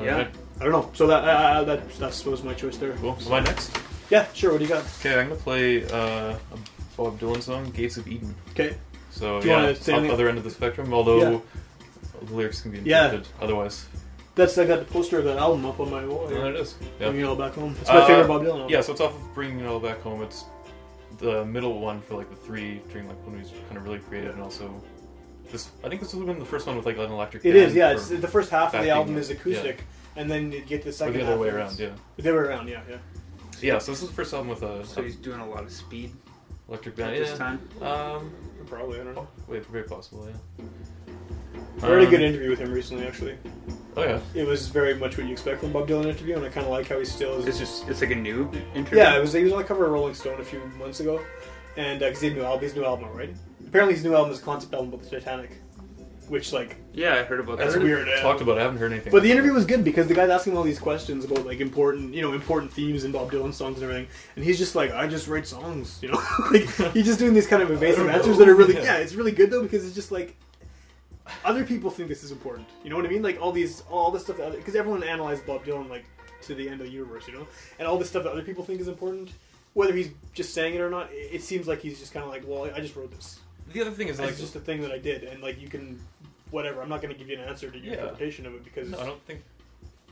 Yeah. Alright, I don't know. So that uh, that that's was my choice there. Cool. Am I next? Yeah, sure. What do you got? Okay, I'm gonna play uh, a Bob Dylan song, "Gates of Eden." Okay. So Do you yeah, wanna say up anything- other end of the spectrum. Although Yeah. The lyrics can be Yeah. interpreted otherwise. That's I got the poster of that album up on my wall. There it is. Yeah. Bringing it all back home. It's my Uh, favorite Bob Dylan album. Yeah, so it's off of Bringing It All Back Home. It's the middle one for like the three during like when he's kind of really creative, and also this. I think this would have been the first one with like an electric. It band. Yeah. for- It's the first half of the backing, album is yeah. acoustic, and then you get the or second the half. other way around. Yeah. The other way around. Yeah. Yeah. Yeah. So this is the first album with a, So he's doing a lot of speed electric at band. this time. Um. Probably. I don't know. Wait, very possible. Yeah. I heard a Um, good interview with him recently. Actually, Oh yeah. it was very much what you expect from Bob Dylan interview, and I kind of like how he still is. It's just it's like a new interview. Yeah, it was. He was on the cover of Rolling Stone a few months ago, and because he had a new album, his new album, right? Apparently, his new album is a concept album about the Titanic, which like. Yeah, I heard about that. That's that. weird. yeah. Talked about. it. I haven't heard anything. But the interview was good because the guy's asking him all these questions about like important, you know, important themes in Bob Dylan songs and everything, and he's just like, I just write songs, you know, like he's just doing these kind of evasive answers know. that are really, Yeah. yeah, it's really good though because it's just like other people think this is important. You know what I mean? Like all these, all this stuff. Because everyone analyzed Bob Dylan like to the end of the universe, you know, and all this stuff that other people think is important, whether he's just saying it or not. It, it seems like he's just kind of like, well, I just wrote this. The other thing is It's like just a thing that I did, and like you can, whatever. I'm not going to give you an answer to your Yeah. interpretation of it because no, I don't think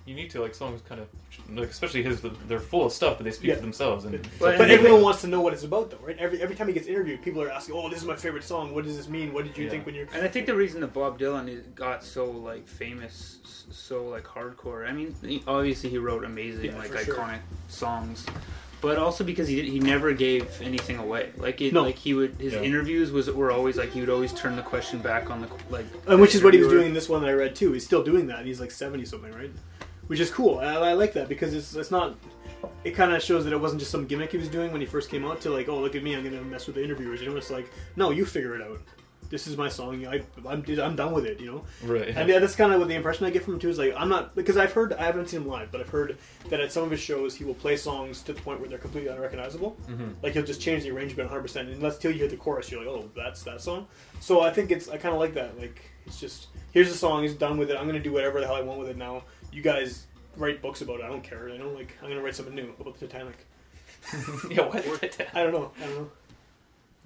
you need to like songs kind of like especially his they're full of stuff but they speak Yeah. for themselves and But- But everyone they- wants to know what it's about, though, right? Every every time he gets interviewed, people are asking, "Oh, this is my favorite song. What does this mean? What did you Yeah. think when you're?" And I think the reason that Bob Dylan got so like famous, so like hardcore. I mean, obviously he wrote amazing, Yeah, like for sure. iconic songs, but also because he he never gave anything away. Like it, No. like he would his Yeah. interviews was were always like he would always turn the question back on the like. And which is what he was doing in this one that I read too. He's still doing that. He's like seventy something, right? Which is cool. I, I like that because it's it's not. It kind of shows that it wasn't just some gimmick he was doing when he first came out. To like, oh look at me, I'm gonna mess with the interviewers. You know, it's like, no, you figure it out. This is my song. I, I'm I'm done with it. You know. right And yeah, that's kind of what the impression I get from him too. Is like I'm not because I've heard I haven't seen him live, but I've heard that at some of his shows he will play songs to the point where they're completely unrecognizable. Mhm. Like he'll just change the arrangement 100, percent and unless till you hear the chorus, you're like, oh, that's that song. So I think it's I kind of like that. Like it's just here's the song, he's done with it. I'm gonna do whatever the hell I want with it now. You guys write books about it. I don't care. I don't like. I'm gonna write something new about the Titanic. yeah what I don't know. I don't know.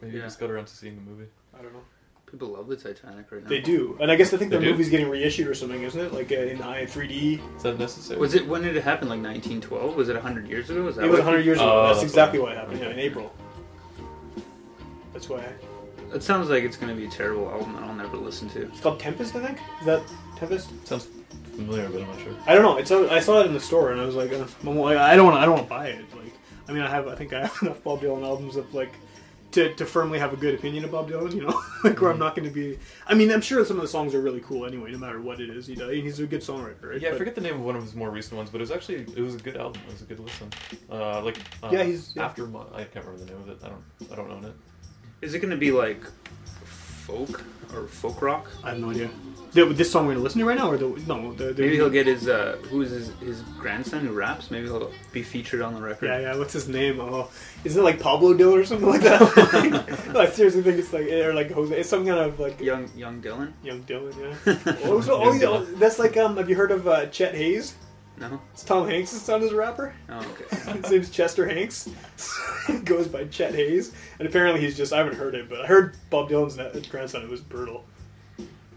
maybe you Yeah. just got around to seeing the movie I don't know. People love the Titanic right now. They do, and I guess I think the do? movie's getting reissued or something, isn't it? Like uh, in I 3D. is that necessary Was it when did it happen? Like 1912? Was it 100 years ago? Was that It was what- 100 years ago. Oh, that's that's exactly why. what happened. Yeah, in April. That's why. It sounds like it's going to be a terrible album that I'll never listen to. It's called Tempest, I think. Is that Tempest? sounds familiar but I'm not sure I don't know. It's I saw it in the store and I was like, uh, I'm like, I don't want. I don't want to buy it. Like, I mean, I have. I think I have enough Bob Dylan albums of like. To, to firmly have a good opinion of Bob Dylan, you know, like where I'm not going to be. I mean, I'm sure some of the songs are really cool anyway, no matter what it is. He does. He's a good songwriter, right? yeah I forget the name of one of his more recent ones but it was actually it was a good album it was a good listen uh, like uh, Yeah, he's- yeah. after I can't remember the name of it I don't I don't own it Is it going to be like folk or folk rock? I have no idea. The- This song we're to listen to right now, or the no? The, the, Maybe he'll get his uh, who's his his grandson who raps. Maybe he'll be featured on the record. Yeah, yeah. What's his name? Oh, isn't it like Pablo Dylan or something like that? no, I seriously think it's like or like Jose. It's some kind of like Young young Dylan. young Dylan. Yeah. oh, so- oh, yeah, that's like um. Have you heard of uh, Chet Haze? No. It's Tom Hanks' son as a rapper. Oh, okay. His name's Chester Hanks. he goes by Chet Haze, and apparently he's just I haven't heard it, but I heard Bob Dylan's grandson. It was brutal.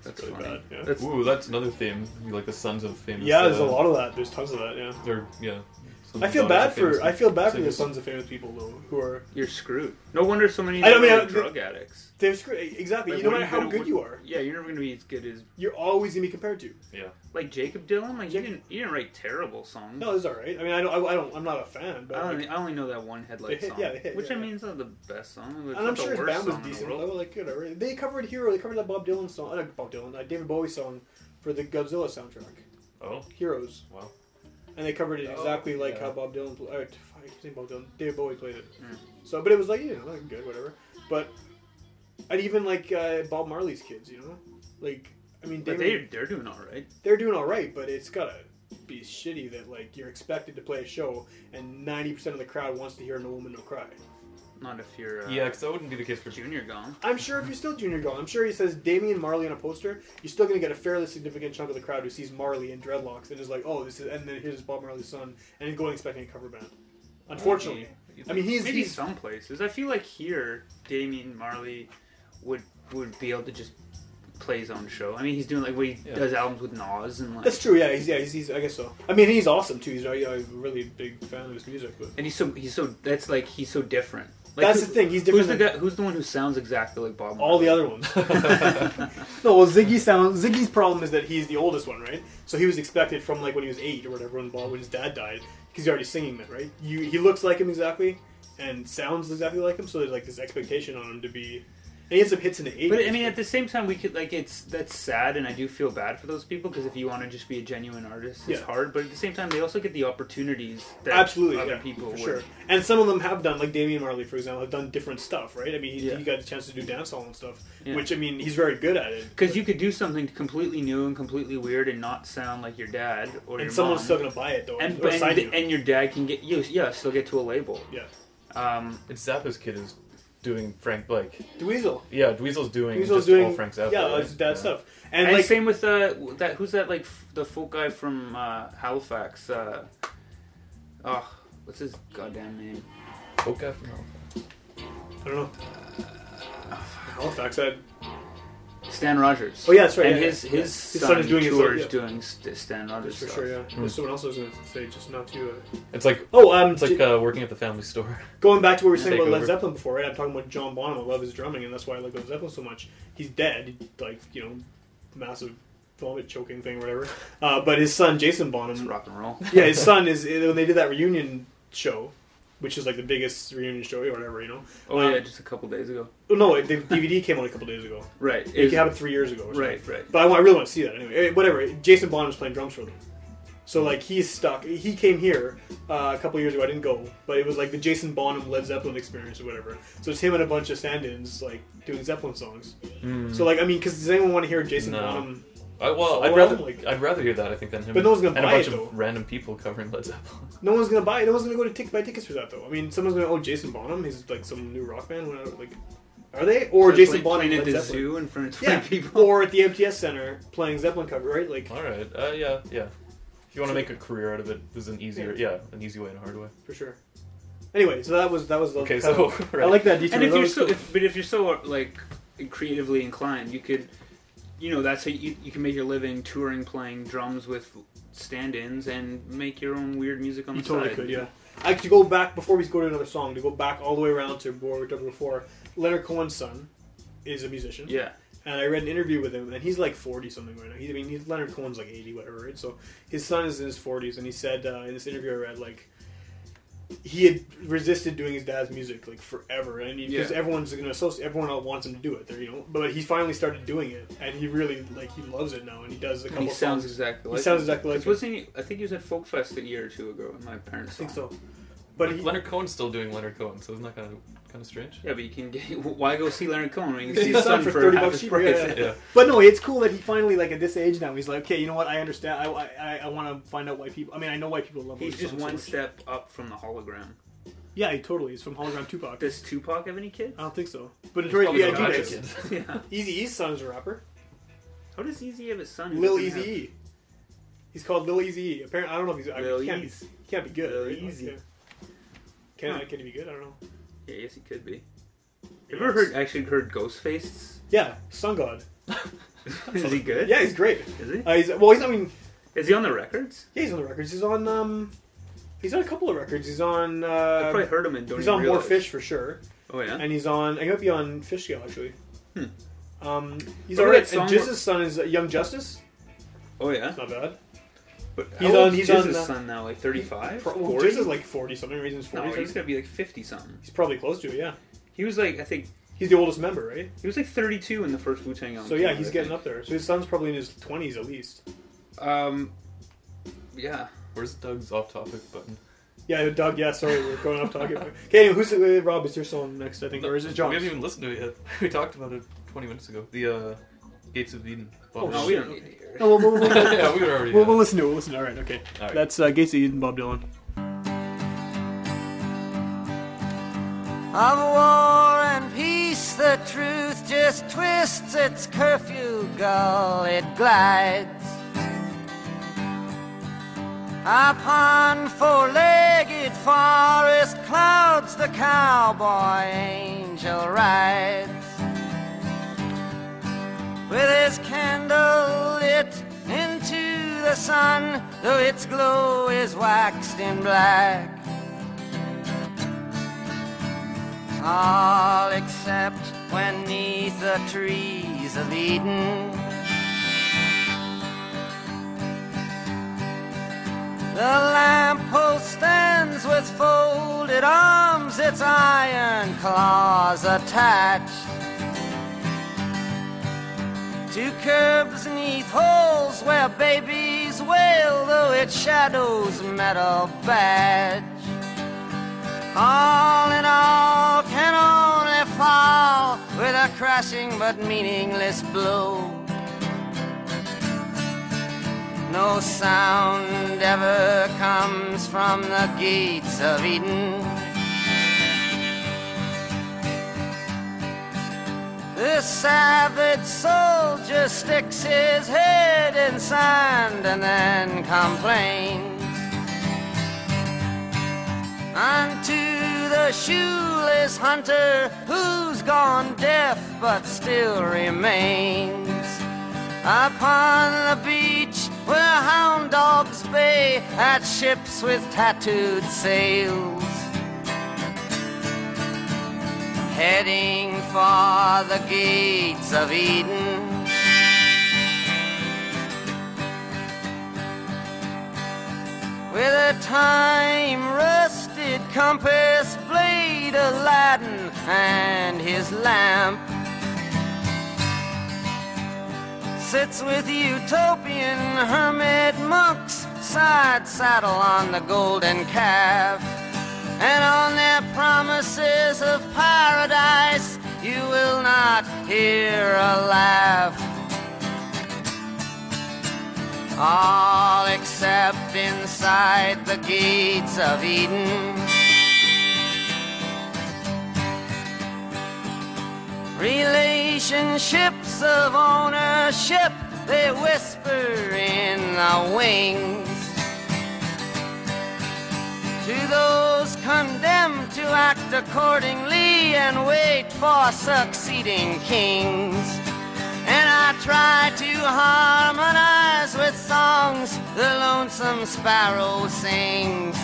That's really funny. bad, yeah. That's ooh that's another theme like the sons of famous Yeah, there's a uh, lot of that. There's tons of that. Yeah. or yeah sons I feel bad for I feel bad for the sons of famous people though, who are you're screwed. No wonder so many I don't mean, are I- drug addicts. they're screwed exactly. Like, no what are matter how gonna- good what- you are, Yeah, you're never going to be as good as you're always gonna be compared to. yeah like Jakob Dylan. Like you didn't you didn't write terrible songs. No, it's all right. I mean, I don't, I, I don't, I'm not a fan, but I like, only, I only know that one headlight They hit- song, yeah, they hit, which yeah, I yeah. mean is not the best song. It's and I'm not the sure his worst band was song in the decent. world. Though, like whatever. They covered Hero. They covered that Bob Dylan song, uh, Bob Dylan, uh, David Bowie song for the Godzilla soundtrack, oh Heroes, wow and they covered it Oh, exactly like yeah. how Bob Dylan. Pl- I keep saying Bob Dylan. David Bowie played it. Mm. So, but it was like you know, like, good, whatever. But and even like uh, Bob Marley's kids, you know, like I mean, But David, they they're doing all right. they're doing all right, but it's gotta be shitty that like you're expected to play a show and 90% of the crowd wants to hear No Woman No Cry. Not if you're uh, yeah because that wouldn't be the case for Junior Gong. I'm sure if you're still Junior Gong, I'm sure he says Damian Marley on a poster, you're still going to get a fairly significant chunk of the crowd who sees Marley in dreadlocks and is like, oh, this is, and then here's Bob Marley's son, and then going expecting a cover band. Unfortunately. I mean, he's, Maybe he's some places. I feel like here, Damian Marley would would be able to just play his own show. I mean, he's doing like what he Yeah. does albums with Nas and like, that's true. Yeah, he's, yeah, he's, he's, I guess so. I mean, he's awesome too. He's a, a really big fan of his music, but and he's so he's so that's like he's so different. Like, that's who- the thing. He's Who's different the guy? Who's the one who sounds exactly like Bob? all the other ones. no, well, Ziggy sounds. Ziggy's problem is that he's the oldest one, right? So he was expected from like when he was eight or whatever, when, Bob, when his dad died, because he's already singing that, right? You, he looks like him exactly, and sounds exactly like him. So there's like this expectation on him to be. And he has some hits in the 80s. But I mean, at the same time, we could like it's that's sad, and I do feel bad for those people because if you want to just be a genuine artist, it's Yeah. hard. But at the same time, they also get the opportunities that Absolutely, other yeah, people for would. sure. And some of them have done, like Damian Marley, for example, have done different stuff, right? I mean, he, Yeah. he got a chance to do dancehall and stuff, Yeah. which I mean, he's very good at it. Because you could do something completely new and completely weird and not sound like your dad or and your someone's mom. still gonna buy it though, and, or sign and, you. and your dad can get you yeah still get to a label yeah. um and Zappa's kid is doing Frank Blake. Dweezil. yeah, Dweezil's doing Dweezil's just doing all Frank Zappa. Yeah, right? that's that Yeah. stuff. And, And, like same with uh, that. Who's that? Like f- the folk guy from uh, Halifax. Uh, oh, what's his goddamn name? Folk guy from Halifax. I don't know. Halifax. I, Stan Rogers. Oh, yeah, that's right, And yeah, his yeah. his, His son, son is doing his tours own- yeah. doing St- Stan Rogers for stuff. sure. Yeah. Hmm. Someone else was going to say just not to. Uh... It's like Oh, um, it's like uh, working at the family store. going back to what we were saying Take about Led. Zeppelin before, right? I'm talking about John Bonham. I love his drumming, and that's why I like Led Zeppelin so much. He's dead, like you know, massive vomit choking thing, or whatever. Uh, but his son Jason It's Bonham, rock and roll. yeah, his son is when they did that reunion show, which is like the biggest reunion show or whatever, you know. Oh Um, yeah, just a couple days ago. No, the DVD came out a couple days ago. Right. It Is- happened three years ago. Right. Right. But I, want, I really want to see that anyway. Eh, Whatever. Jason Bond Bonham's playing drums for them. So like he's stuck. He came here uh, a couple years ago. I didn't go, but it was like the Jason Bonham Led Zeppelin experience or whatever. So it's him and a bunch of stand-ins like doing Zeppelin songs. So like I mean, because does anyone want to hear Jason No. Bonham? I, well, Solo I'd rather like- I'd rather hear that I think than him. But no one's gonna and buy a bunch it, of though. random people covering Led Zeppelin. No one's gonna buy. it. No one's gonna go to tick, buy tickets for that though. I mean, someone's gonna oh Jason Bonham. He's like some new rock band. Whatever, like, are they or So Jason play- Bonham playing at the Zeppelin? zoo in front of twenty Yeah, people. or at the MTS Center playing Zeppelin cover, right? Like All right. Uh, yeah. Yeah. If you want to make a career out of it, there's an easier, yeah, an easy way and a hard way. for sure. Anyway, so that was that was the Okay, so of- right. I like that detail. and if you're so, cool. if, but if you're so like creatively inclined, you could, you know, that's how you, you can make your living touring, playing drums with stand-ins, and make your own weird music on You the totally side. could, yeah. I could go back before we go to another song to go back all the way around to what we were talking before. Leonard Cohen's son is a musician, Yeah. and I read an interview with him, and he's like forty something right now. He, I mean, he's, Leonard Cohen's like eighty, whatever. Right? So his son is in his forties, and he said uh, in this interview I read like he had resisted doing his dad's music like forever, and because Yeah. everyone's going to associate, everyone else wants him to do it, there, you know. But he finally started doing it, and he really like he loves it now, and he does a And couple. he sounds songs. exactly He like sounds exactly like 'Cause him. wasn't he? I think he was at Folk Fest a year or two ago. And my parents I think saw so. But he, Leonard Cohen's still doing Leonard Cohen, so it's not that kind of kind of strange? Yeah, but you can get. Why go see Leonard Cohen when you can See see his his son son for for 30 half bucks his cheaper, price? yeah, Yeah. But no, it's cool that he finally, like at this age now, he's like, okay, you know what? I understand. I, I, I want to find out why people. I mean, I know why people love. He's just songs so one step up from the hologram. Yeah, he totally. He's from Hologram Tupac. Does Tupac have any kids? I don't think so. But it's He's right. probably Yeah, got he a does. kid. yeah. Eazy-E's son is a rapper. How does Easy have a son? who Lil Easy have- E. He's called Lil Easy E. Apparently, I don't know if he's. I Lil he can't, be, he can't be good. Lil right? Easy. Yeah. Can, Huh. can he be good? I don't know. Yeah, yes, he could be. Have you ever heard actually heard Ghostface? Yeah, Sun God. Is he good? Yeah, he's great. Is he? Uh, he's well. He's. I mean, Is he on the records? yeah, he's on the records. He's on. Um, he's on a couple of records. He's on. I Uh, probably heard him and don't he's even on More realize. Fish for sure. Oh yeah. and he's on. I might be on Fishscale actually. Hmm. Um, he's alright. that And Jizz's son is uh, Young Justice. oh yeah. Not bad. But He's on- is he's on Jizz's the- son now, like 35? Pro- 40? Jizz is like forty something. Reasons no, forty. he's gotta be like 50 something. he's probably close to it. Yeah, He was like, I think, he's the oldest member, right? he was like 32 in the first Wu Tang album. So yeah, he's I getting think. up there. So his son's probably in his twenties at least. Um, yeah. Where's Doug's off topic button? Yeah, Doug. Yeah, sorry, we're going off topic. Okay, anyway, who's uh, Rob? Is your song next? I think, or is it John? We haven't even listened to it yet. We talked about it 20 minutes ago. The uh, Gates of Eden. Oh, No, we shit. don't need to hear. Oh, we'll, we'll, we'll, we'll, yeah, we would already. we'll, know. we'll listen to it. We'll listen. To it. All right, okay. All right. That's uh, Gates of Eden, Bob Dylan. Of war and peace, the truth just twists its curfew gull, it glides. Upon four-legged forest clouds, the cowboy angel rides. With his candle lit into the sun, though its glow is waxed in black. all except when neath the trees of Eden. The lamppost stands with folded arms, its iron claws attached. To curbs neath holes where babies wail, though its shadow's metal badge. All in all can only fall with a crashing but meaningless blow. No sound ever comes from the gates of Eden. This savage soldier sticks his head in sand and then complains. Unto the shoeless hunter who's gone deaf but still remains. Upon the beach where hound dogs bay at ships with tattooed sails heading for the gates of Eden. With a time rusted compass blade, Aladdin and his lamp. Sits with utopian hermit monks, side saddle on the golden calf. And on their promises of paradise, you will not hear a laugh. All except inside the gates of Eden. Relationships of ownership, they whisper in the wings to those condemned to act accordingly and wait for succeeding kings. And I try to harmonize with songs the lonesome sparrow sings.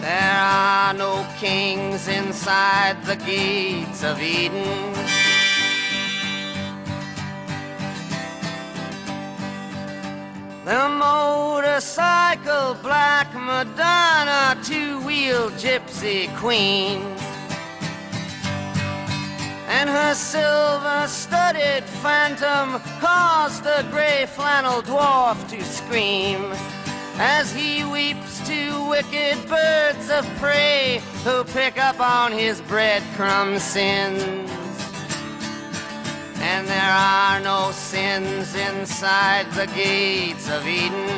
There are no kings inside the gates of Eden. The motorcycle black Madonna two-wheel gypsy queen and her silver-studded phantom caused the gray flannel dwarf to scream as he weeps to wicked birds of prey who pick up on his breadcrumb sins. And there are no sins inside the gates of Eden.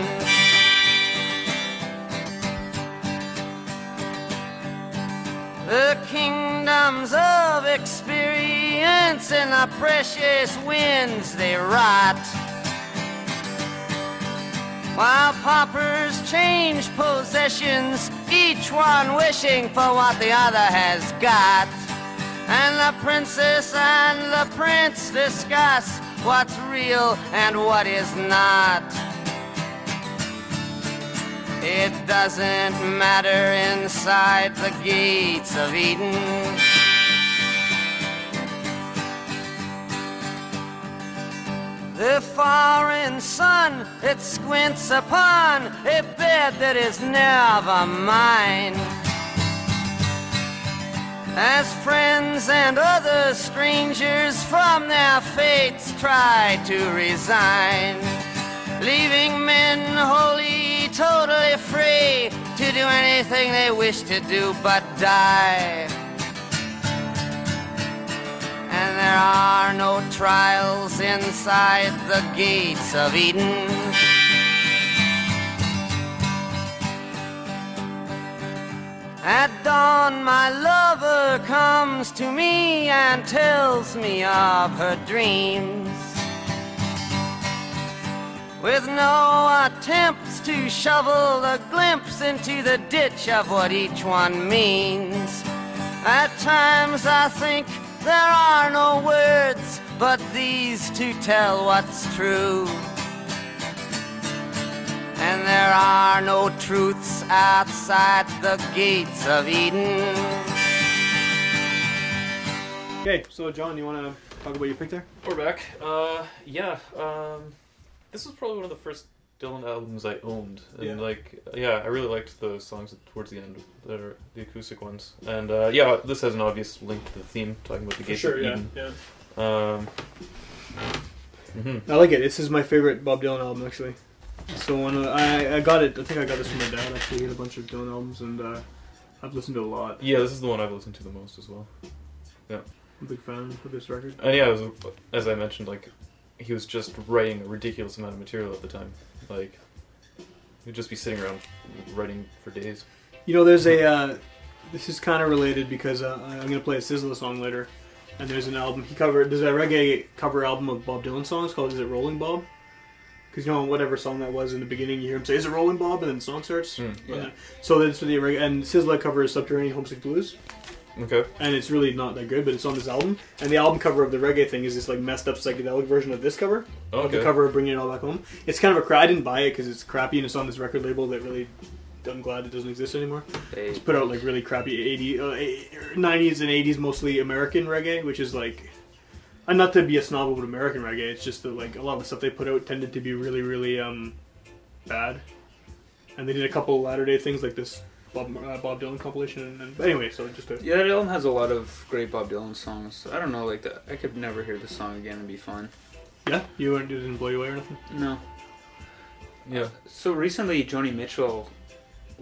The kingdoms of experience and the precious winds they rot. While paupers change possessions, each one wishing for what the other has got. And the princess and the prince discuss what's real and what is not. It doesn't matter inside the gates of Eden. The foreign sun, it squints upon a bed that is never mine. As friends and other strangers from their fates try to resign, leaving men wholly, totally free to do anything they wish to do but die. And there are no trials inside the gates of Eden. At dawn, my lover comes to me and tells me of her dreams. With no attempts to shovel a glimpse into the ditch of what each one means. At times I think there are no words but these to tell what's true. And there are no truths outside the gates of Eden. Okay, so John, you want to talk about your pick there? We're back. Uh, yeah. Um, this was probably one of the first Dylan albums I owned, and Yeah. like, yeah, I really liked the songs towards the end, that are the acoustic ones, and uh, yeah, this has an obvious link to the theme, talking about the gates of Eden. yeah. Um, mhm. I like it. This is my favorite Bob Dylan album, actually. So when uh, I I got it, I think I got this from my dad. Actually, he had a bunch of Dylan albums, and uh, I've listened to a lot. Yeah, this is the one I've listened to the most as well. I'm a big fan of this record. And yeah, was, as I mentioned, like he was just writing a ridiculous amount of material at the time. Like he'd just be sitting around writing for days. You know, there's a. Uh, this is kind of related because uh, I'm gonna play a Sizzla song later. and there's an album he covered. There's a reggae cover album of Bob Dylan songs called "Is It Rolling Bob?" Because you know whatever song that was in the beginning, you hear him say "Is it Rolling Bob?" and then the song starts. Hmm. Yeah. So that's for the reggae. And Sizzla cover is "Subterranean Homesick Blues." Okay. and it's really not that good, but it's on this album. And the album cover of the reggae thing is this like messed up psychedelic version of this cover, of the cover of Bringing It All Back Home. It's kind of a cry. I didn't buy it because it's crappy and it's on this record label that really. I'm glad it doesn't exist anymore. They, It's put out like really crappy 80, uh, 90s and 80s, mostly American reggae, which is like. And not to be a snob about American reggae, it's just that like a lot of the stuff they put out tended to be really, really um, bad. And they did a couple of latter day things like this Bob, uh, Bob Dylan compilation. And, and but anyway, so it just a, yeah, that album has a lot of great Bob Dylan songs. I don't know, like that. I could never hear the song again and be fine. Yeah, you weren't didn't blow you away or nothing. No. Yeah. So recently, Joni Mitchell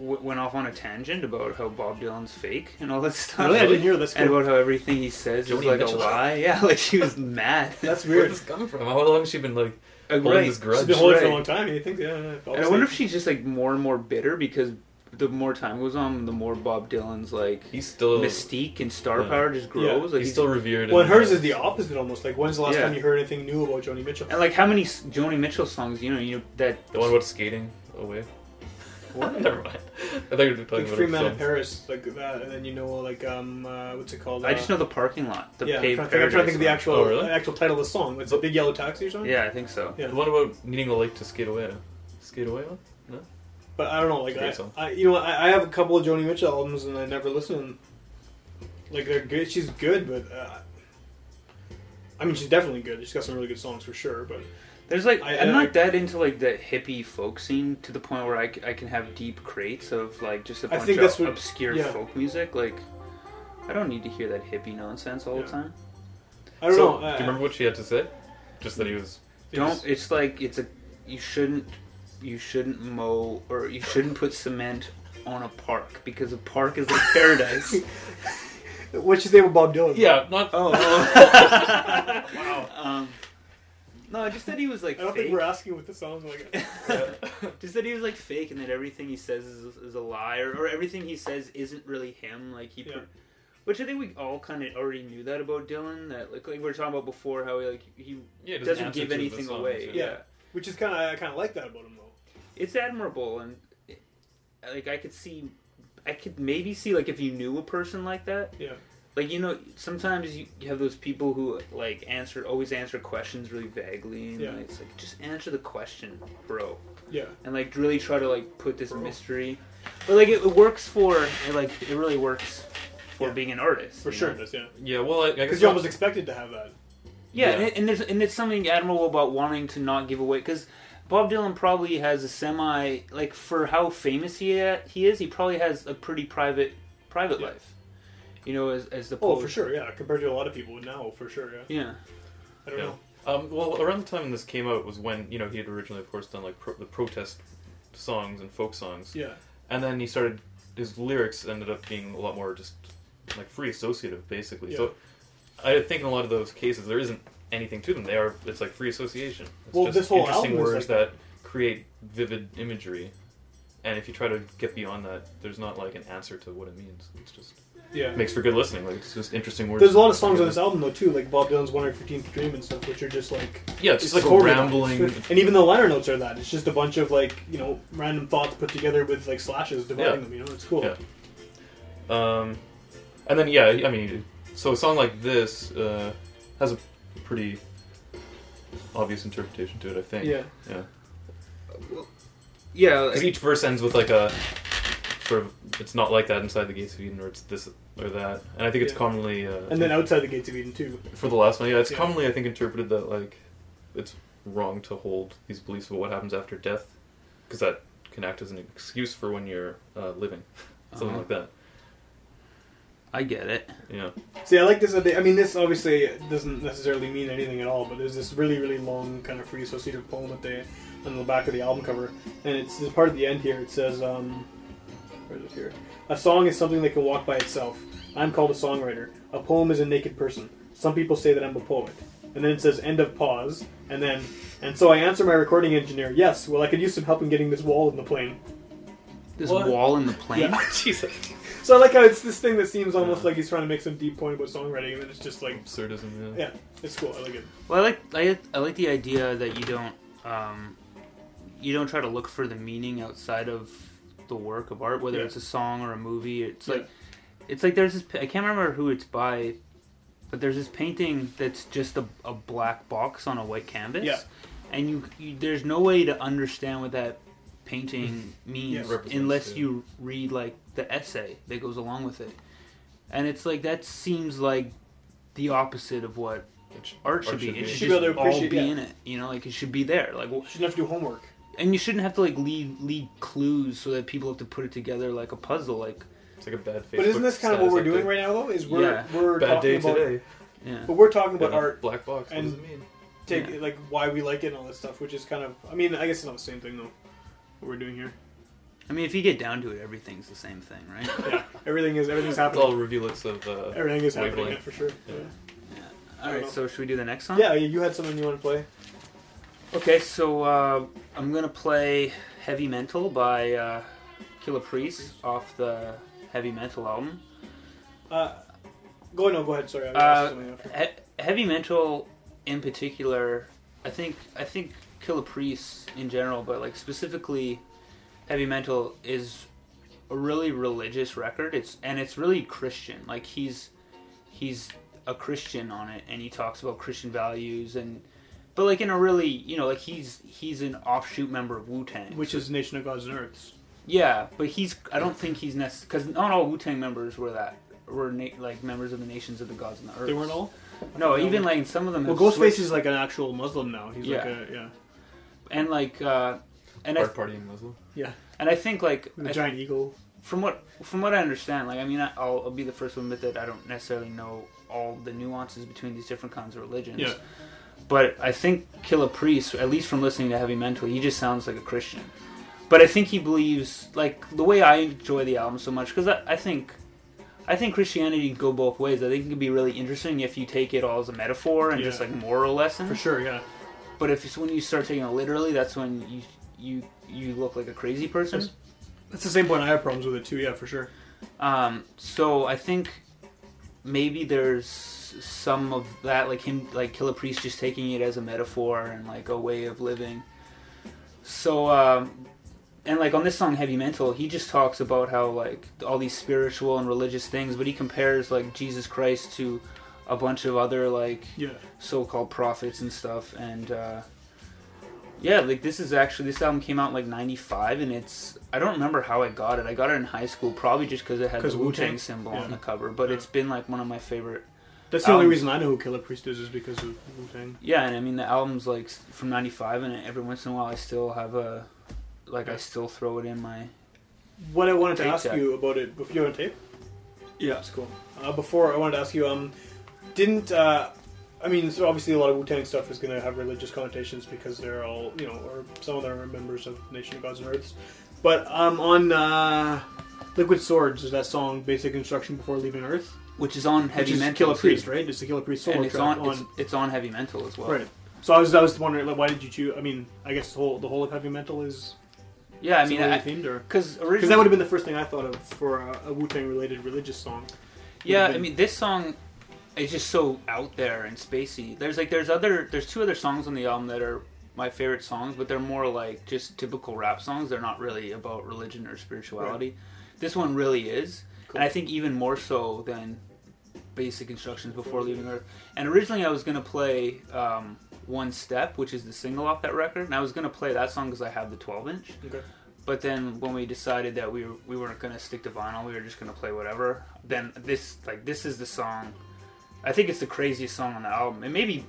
w- went off on a tangent about how Bob Dylan's fake and all that stuff. Really, I didn't hear this. And about how everything he says is like Mitchell? a lie. Yeah, like she was mad. That's Where's weird. this coming from? How long has she been like Uh, holding right. this She's grudge? been holding it for a Right. long time. You think? Yeah. And I wonder if she's just like more and more bitter because the more time goes on, the more Bob Dylan's like He's still mystique and star Yeah. power just grows. Like he's still revered. Well, in, hers is the opposite almost. Like, when's the last Yeah. time you heard anything new about Joni Mitchell? and like how many s- Joni Mitchell songs you know you know that the one about skating away. What? Never mind. I thought you were talking Like about Free Man in. Paris, like that, and then you know, like um, uh, what's it called? I just Uh, know the parking lot, the yeah, I'm trying, to think, I'm trying to think of the actual Oh, really? actual title of the song. It's a big yellow taxi or song. something. Yeah, I think so. Yeah. The one about needing a lake to skate away. Skate away on? No? But I don't know, like It's a great I, song. I, you know, I, I have a couple of Joni Mitchell albums and I never listen. Like they're good. She's good, but uh, I mean, she's definitely good. She's got some really good songs for sure. But There's like I- I, am I- not that into like the hippie folk scene to the point where I, I can have deep crates of like just a bunch think of that's what- obscure yeah. folk music. Like I don't need to hear that hippie nonsense all Yeah. the time. I don't so, know. I, do you remember what she had to say? Just that he was. Don't. It's like it's a you shouldn't you shouldn't mow or you shouldn't put cement on a park because a park is like paradise. What'd you say about Bob Dylan? Yeah, not. oh. wow. Um, no, I just said he was like I don't fake. think we're asking what the song like. Just that he was like fake, and that everything he says is, is a lie, or, or everything he says isn't really him. Like he, Yeah. put, which I think we all kind of already knew that about Dylan. That like, like we were talking about before, how he like he Yeah, it doesn't give anything songs, away. yeah. Yeah. Which is kind of I kind of like that about him though. it's admirable, and it, like I could see, I could maybe see like if you knew a person like that, Yeah. Like you know, sometimes you, you have those people who like answer always answer questions really vaguely, and Yeah. like, it's like just answer the question, bro. Yeah. and like really try to like put this mystery but like it, it works for it, like it really works for Yeah. being an artist For sure, know? does. Yeah. Yeah, well, I, I guess. Because you almost expected to have that. yeah, Yeah. And, it, and there's and it's something admirable about wanting to not give away because bob dylan probably has a semi like for how famous he he is he probably has a pretty private private Yeah. life you know as, as the Oh, poet. for sure. Yeah. Compared to a lot of people now, for sure. Yeah. yeah I don't Yeah. know. Um, well, around the time when this came out was when you know he had originally, of course, done like pro- the protest songs and folk songs, Yeah. and then he started his lyrics ended up being a lot more just like free associative, basically. Yeah. So I think in a lot of those cases there isn't anything to them. They are it's like free association. It's Well, just this whole interesting album is words like- that create vivid imagery. And if you try to get beyond that, there's not like an answer to what it means. It's just Yeah. makes for good listening. Like it's just interesting words. There's a lot of songs on this album though too, like Bob Dylan's "One Hundred Fifteenth Dream" and stuff, which are just like Yeah, it's just like a choreo. rambling. And even the liner notes are that. It's just a bunch of like you know random thoughts put together with like slashes dividing Yeah. them. You know, it's cool. Yeah. Um, and then yeah, I mean, so a song like this uh, has a pretty obvious interpretation to it. I think. Yeah. Yeah. yeah Because each verse ends with like a sort of it's not like that inside the gates of Eden, or it's this or that. And I think it's Yeah. commonly uh, And then outside the gates of Eden too. for the last one, yeah, it's Yeah. commonly I think interpreted that like it's wrong to hold these beliefs about what happens after death, because that can act as an excuse for when you're uh, living, something Uh-huh. like that. i get it Yeah. See, I like this. idea- I mean, this obviously doesn't necessarily mean anything at all, but there's this really, really long kind of free associative poem at the on the back of the album cover, and it's this part of the end here. It says, um, "Where is it here? A song is something that can walk by itself. I'm called a songwriter. A poem is a naked person. Some people say that I'm a poet." And then it says, "End of pause," and then, and so I answer my recording engineer, "Yes. Well, I could use some help in getting this wall in the plane." this What? wall in the plane Yeah. Jesus. So I like how it's this thing that seems almost like he's trying to make some deep point about songwriting, and then it's just like, Absurdism. Yeah. yeah, it's cool. I like it. Well, I like I, I like the idea that you don't um, you don't try to look for the meaning outside of the work of art, whether Yeah. it's a song or a movie. It's Yeah. like it's like there's this. I can't remember who it's by, but there's this painting that's just a, a black box on a white canvas. Yeah. and you, you there's no way to understand what that painting means Yeah. Unless yeah. you read like the essay that goes along with it. And it's like that seems like the opposite of what Which art should Art be. should It should Should be able just to all be yeah. in it. You know, like it should be there. Like, well, Shouldn't have to do homework. And you shouldn't have to like leave leave clues so that people have to put it together like a puzzle. Like, it's like a bad Facebook But isn't this kind of what we're doing right now, though? Is we're Yeah. we're Bad talking day about, today. yeah, but we're talking about Yeah, art, Black box. What and- does it mean? take Yeah. like why we like it and all this stuff, which is kind of. I mean, I guess it's not the same thing though. What we're doing here. I mean, if you get down to it, everything's the same thing, right? Yeah, everything is everything's It's all happening. revulets of. Uh, Everything is happening yeah, for sure. Yeah. Yeah. All right, so should we do the next song? yeah, you had something you want to play. Okay, so uh, I'm gonna play "Heavy Mental" by uh, Killah Priest off the Heavy Mental album. Uh, go no, go ahead. Sorry, I Uh, asked something after. He- heavy Mental, in particular, I think I think Killah Priest in general, but like specifically, Heavy Mental is a really religious record. It's and it's really Christian. Like he's he's a Christian on it, and he talks about Christian values and. But like in a really, you know, like he's he's an offshoot member of Wu Tang, Which is Nation of Gods and Earths. yeah, but he's. I don't think he's necessary because not all Wu Tang members were that were na- like members of the nations of the gods and the earth. They weren't all. No, even like some of them. Well, Ghostface switched- is like an actual Muslim now. He's like Yeah. a yeah, and like uh, and I Art partying Muslim. yeah, and I think like with a I- giant eagle. from what from what I understand, like I mean, I- I'll, I'll be the first to admit that I don't necessarily know all the nuances between these different kinds of religions. Yeah. But I think Killah Priest, at least from listening to Heavy Mental, he just sounds like a Christian. But I think he believes, like the way I enjoy the album so much, because I, I think, I think Christianity can go both ways. I think it can be really interesting if you take it all as a metaphor and just like moral lesson. For sure, yeah. But if it's when you start taking it literally, that's when you you you look like a crazy person. Yes. That's the same point I have problems with it too. Yeah, for sure. Um, so I think maybe there's some of that, like him, like Killah Priest, just taking it as a metaphor and like a way of living. So, um, and like on this song, Heavy Mental, he just talks about how like all these spiritual and religious things, but he compares like Jesus Christ to a bunch of other like Yeah. so-called prophets and stuff and uh yeah like this is actually this album came out in like 95 and it's i don't remember how i got it i got it in high school probably just because it had 'Cause the wu-tang Wu-Tang? symbol Yeah. on the cover but Yeah. it's been like one of my favorite That's the only Um, reason I know who Killah Priest is, is because of Wu Tang. yeah and i mean the album's like from 95 and every once in a while i still have a like i still throw it in my What I wanted to ask deck. you about it before you on tape. Yeah, it's cool. Uh, before I wanted to ask you, um, didn't uh, I mean, so obviously a lot of Wu Tang stuff is going to have religious connotations because they're all you know, or some of them are members of Nation of Gods and Earths. But um, on uh, Liquid Swords is that song "Basic Instruction Before Leaving Earth," which is on heavy which is mental Killer too. Priest, right? It's the a Priest solo and it's track on, It's, it's on heavy mental as well right. So I was I was wondering, like, why did you choose? I mean, I guess the whole the whole of heavy metal is yeah i mean I, themed, or because that would have been the first thing I thought of for a, a Wu Tang related religious song. Yeah, been- I mean this song is just so out there and spacey. There's like there's other there's two other songs on the album that are my favorite songs, but they're more like just typical rap songs. They're not really about religion or spirituality. This one really is, and I think even more so than basic instructions before leaving Earth. And originally I was gonna play um, One Step, which is the single off that record, and I was gonna play that song because I have the 12 inch. Okay. But then when we decided that we were, we weren't gonna stick to vinyl, we were just gonna play whatever. Then this like this is the song. I think it's the craziest song on the album. It may be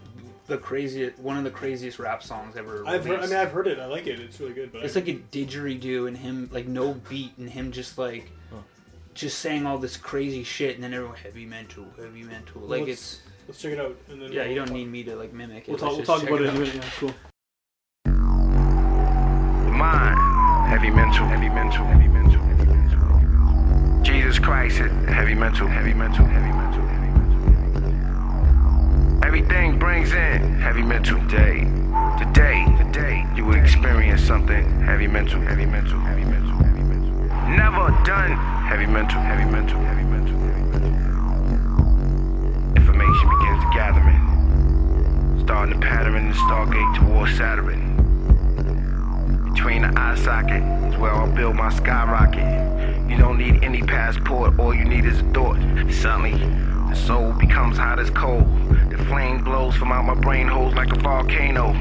the craziest, one of the craziest rap songs ever. I've heard, I mean I've heard it. I like it. It's really good. But It's I, like a didgeridoo and him like no beat and him just like just saying all this crazy shit and then everyone heavy mental, heavy mental. Well, Like let's- it's let's check it out. And then yeah, we'll you don't talk- need me to like mimic it. We'll talk. We'll talk about it. out. anyway, Yeah, cool. Mind, heavy mental, heavy mental, heavy mental, heavy mental. Jesus Christ, heavy mental, heavy mental, heavy mental, heavy mental. Everything brings in heavy mental day. Today, today, you will experience something heavy mental, heavy mental, heavy mental, heavy mental. Never done Heavy mental, heavy mental, heavy mental, heavy mental. Information begins gathering. Starting the pattern the stargate towards Saturn. Between the eye socket is where I'll build my skyrocket. You don't need any passport, all you need is a thought. Suddenly, the soul becomes hot as coal. The flame glows from out my brain holes like a volcano.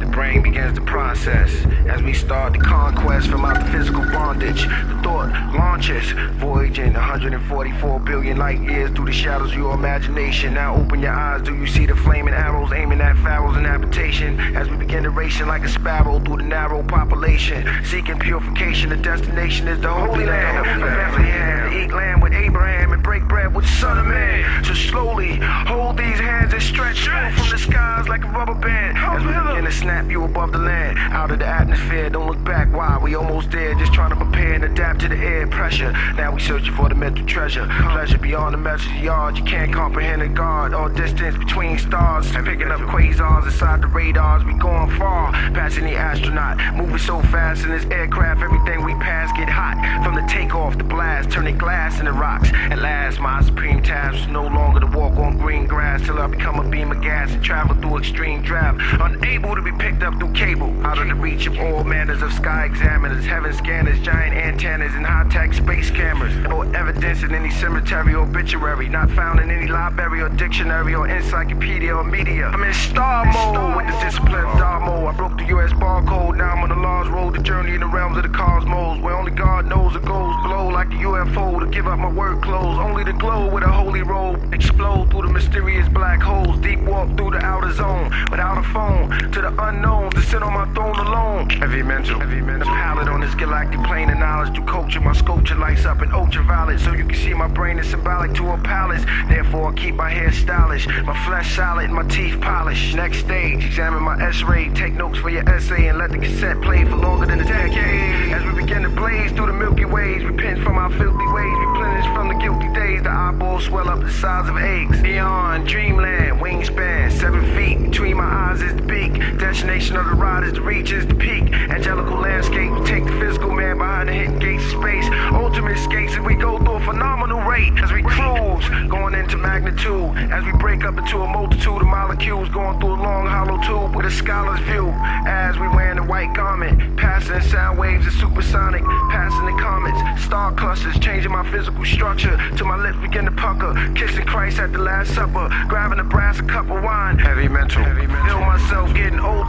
The brain begins to process as we start the conquest from out the physical bondage. The thought launches, voyaging 144 billion light years through the shadows of your imagination. Now open your eyes, do you see the flaming arrows aiming at pharaohs and habitation? As we begin to racing like a sparrow through the narrow population, seeking purification. The destination is the Holy Land of Bethlehem. To eat lamb with Abraham and break bread with the Son of Man. So slowly hold these hands and stretch forth from the skies like a rubber band. As we begin to snap you above the land, out of the atmosphere. Don't look back. Why? We almost there. Just trying to prepare and adapt to the air pressure. Now we searching for the mental treasure. Pleasure beyond the measure yard. You can't comprehend a guard or distance between stars. Picking up quasars inside the radars. We going far, passing the astronaut. Moving so fast in this aircraft, everything we pass get hot. From the takeoff, the blast, turning glass into rocks. At last, my supreme task was no longer to walk on green grass till I become a beam of gas and travel through extreme draft. Unable to be picked up through cable. Out of the reach of all manners of sky examiners, heaven scanners, giant antennas, and high tech space cameras. No evidence in any cemetery or obituary. Not found in any library or dictionary or encyclopedia or media. I'm in star mode with the discipline of Damo. I broke the US barcode. Now I'm on the Lars road, the journey in the realms of the cosmos. Where only God knows it goes below like a UFO to give up my work clothes. Only to glow with a holy robe. Explode through the mysterious black holes. Deep walk through the outer zone. Without a phone to the unknown to sit on my throne alone. Heavy mental, heavy mental. Palette on this galactic plane of knowledge through culture. My sculpture lights up in ultraviolet so you can see my brain is symbolic to a palace. Therefore, I keep my hair stylish, my flesh solid, my teeth polished. Next stage, examine my S-ray, take notes for your essay, and let the cassette play for longer than a decade. As we begin to blaze through the Milky Ways, repent from our filthy ways, replenish from the guilty days. The eyeballs swell up the size of eggs. Beyond dreamland, wingspan, seven feet between my eyes is the beak. Destination of the ride is the is the peak. Angelical landscape, take the physical man behind the hidden gates of space. Ultimate skates, and we go through a phenomenal rate as we cruise, going into magnitude. As we break up into a multitude of molecules, going through a long hollow tube with a scholar's view. As we wear a white garment, passing sound waves of supersonic, passing the comets, star clusters, changing my physical structure. Till my lips begin to pucker, kissing Christ at the Last Supper, grabbing a brass a cup of wine. Heavy mental, heavy mental. Feel myself getting older,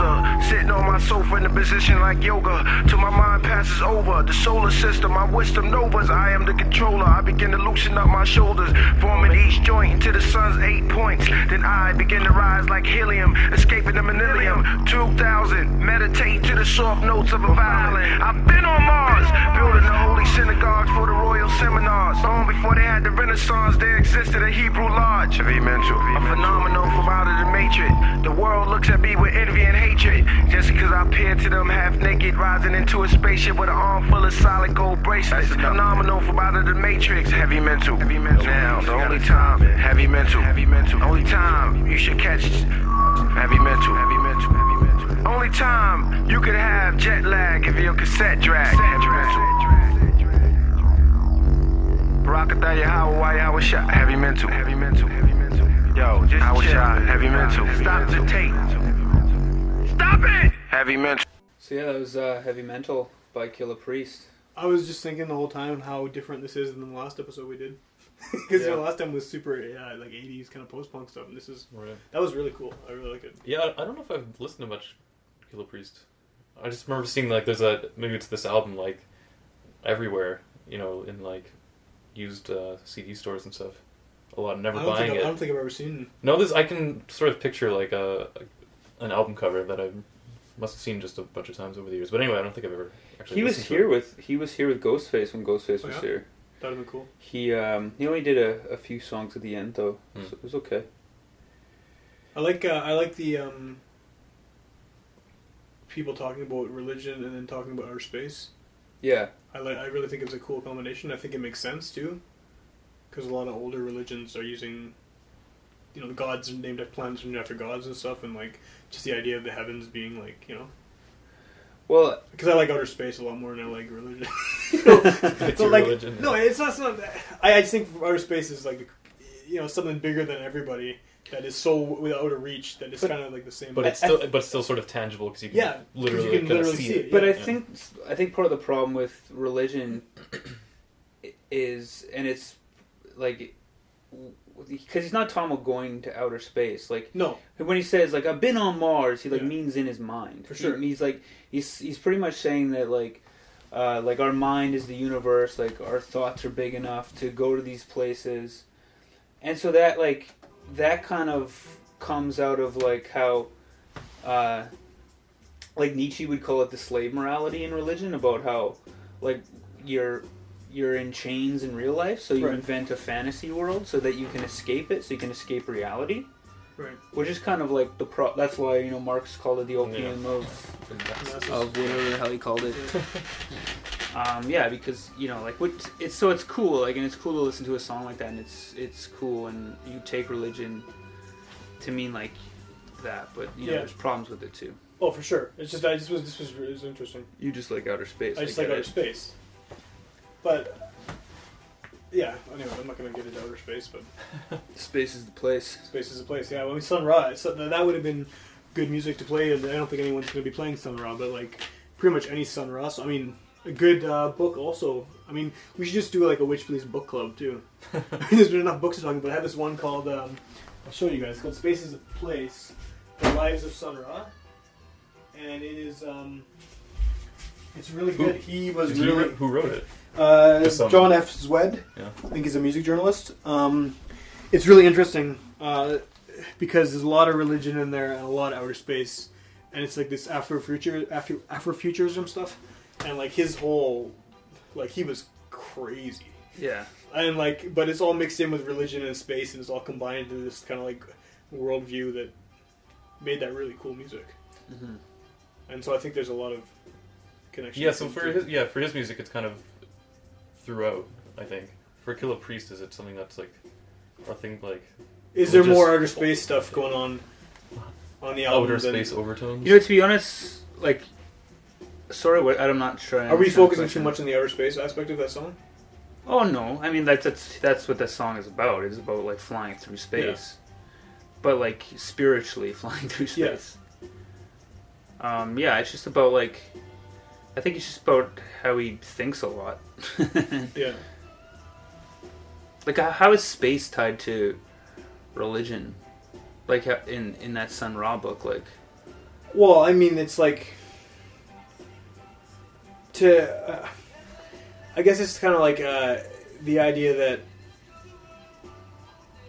sitting on my sofa in a position like yoga. Till my mind passes over the solar system, my wisdom novas. I am the controller. I begin to loosen up my shoulders, forming each joint into the sun's eight points. Then I begin to rise like helium, escaping the millennium. 2000, meditate to the soft notes of a violin. I've been on Mars, building the holy synagogues for the royal seminars. Long before they had the Renaissance, there existed a Hebrew lodge. A phenomenon from out of the matrix. The world looks at me with envy and hatred, just because I appear to them half naked, rising into a spaceship with an arm full of solid gold bracelets. Phenomenal from out of the matrix. Heavy mental, heavy mental. Now, the only time, heavy mental, heavy mental. Only time you should catch heavy mental, heavy mental, heavy mental. Only time you could have jet lag if your cassette drag. Heavy mental. Barakatha Yahweh, Yahweh shot? Heavy mental, heavy mental, heavy mental. Yo, just Yahweh shot, heavy mental. Stop the tape. Stop it! Heavy mental. So yeah, that was uh, Heavy Mental by Killah Priest. I was just thinking the whole time how different this is than the last episode we did. Because Yeah. the last time was super yeah, like '80s kind of post punk stuff, and this is Right. that was really cool. I really like it. Yeah, I I don't know if I've listened to much Killah Priest. I just remember seeing like there's a maybe it's this album like everywhere, you know, in like used uh, CD stores and stuff. A lot, never I buying think I've, I it. don't think I've ever seen. No, this I can sort of picture like a, an album cover that I must have seen just a bunch of times over the years. But anyway, I don't think I've ever actually. He was listened to here it. with he was here with Ghostface when Ghostface Oh, was yeah? here. That'd be cool. He um he only did a, a few songs at the end though, Hmm. so it was okay. I like uh, I like the um, people talking about religion and then talking about outer space. Yeah, I like I really think it's a cool combination. I think it makes sense too, because a lot of older religions are using, you know, the gods are named after planets named after gods and stuff, and like just the idea of the heavens being like you know. Well, because I like outer space a lot more than I like religion. You know? It's So, like, religion. No, it's not. It's not I, I just think outer space is like, you know, something bigger than everybody that is so without a reach that it's kind of like the same. But it's I- still, but still sort of tangible because you can Yeah, 'cause you literally, can literally see see it. it, But I Yeah. think I think part of the problem with religion is, and it's like because he's not talking about going to outer space. Like no, when he says like I've been on Mars, he like Yeah. means in his mind. For He- sure. he's like he's he's pretty much saying that like. Uh, like our mind is the universe, like our thoughts are big enough to go to these places, and so that like that kind of comes out of like how uh, like Nietzsche would call it the slave morality in religion about how like you're you're in chains in real life so you Right. invent a fantasy world so that you can escape it so you can escape reality right. which is kind of like the pro that's why you know Marx called it the opium of of whatever the hell he called it um, yeah because you know like what it's so it's cool like and it's cool to listen to a song like that and it's it's cool and you take religion to mean like that but you know Yeah. there's problems with it too Oh, for sure. It's just I just was this was it was interesting. you just like outer space I just like outer space, but yeah. Anyway, I'm not gonna get into outer space, but space is the place space is the place. Yeah, I mean Sun Ra. So that would have been good music to play, and I don't think anyone's gonna be playing Sun Ra, but like pretty much any Sun Ra. So I mean, a good uh, book also. I mean, we should just do like a Witch Police book club too. I mean, there's been enough books to talk about. But I have this one called. Um, I'll show you guys. It's called Space is a Place: The Lives of Sun Ra, and it is. Um, it's really Who- good. He was Who, really wrote- who wrote it? uh, Just some- John F. Szwed. Yeah. I think he's a music journalist. Um, it's really interesting uh, because there's a lot of religion in there and a lot of outer space, and it's like this Afrofuture, Afro Afrofuturism stuff, and like his whole, like he was crazy, yeah and like, but it's all mixed in with religion and space, and it's all combined into this kind of like worldview that made that really cool music. mm-hmm. And so I think there's a lot of connection. Yeah, so for his, yeah for his music, it's kind of throughout. I think for Killah Priest, is it something that's like a thing like Is there more outer space stuff going on on the album? outer than- space overtones? you know to be honest like sorry what i'm not sure I Are we focusing too much on the outer space aspect of that song? Oh no! I mean that's that's that's what that song is about. It's about like flying through space, but like spiritually flying through space. Yeah. space. Um, yeah, it's just about like, I think it's just about how he thinks a lot. Yeah. like how- how is space tied to religion? Like in in that Sun Ra book, like Well, I mean, it's like to. Uh, I guess it's kind of like uh, the idea that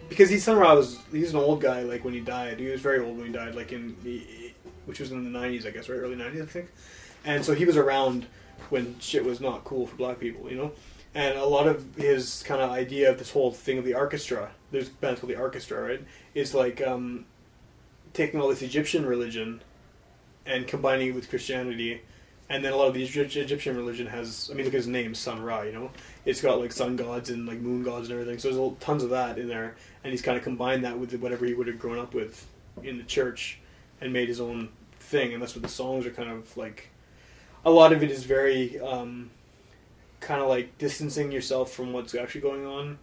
because he's Sun Ra was he's an old guy. Like when he died, he was very old when he died. Like in the which was in the '90s, I guess, right, early '90s, I think. And so he was around when shit was not cool for black people, you know. And a lot of his kind of idea of this whole thing of the orchestra, there's bands called the orchestra, right? Is like um, taking all this Egyptian religion and combining it with Christianity. And then a lot of the Egyptian religion has, I mean, look at his name, Sun Ra, you know? It's got like sun gods and like moon gods and everything. So there's tons of that in there. And he's kind of combined that with whatever he would have grown up with in the church and made his own thing. And that's what the songs are kind of like. A lot of it is very um, kind of like distancing yourself from what's actually going on.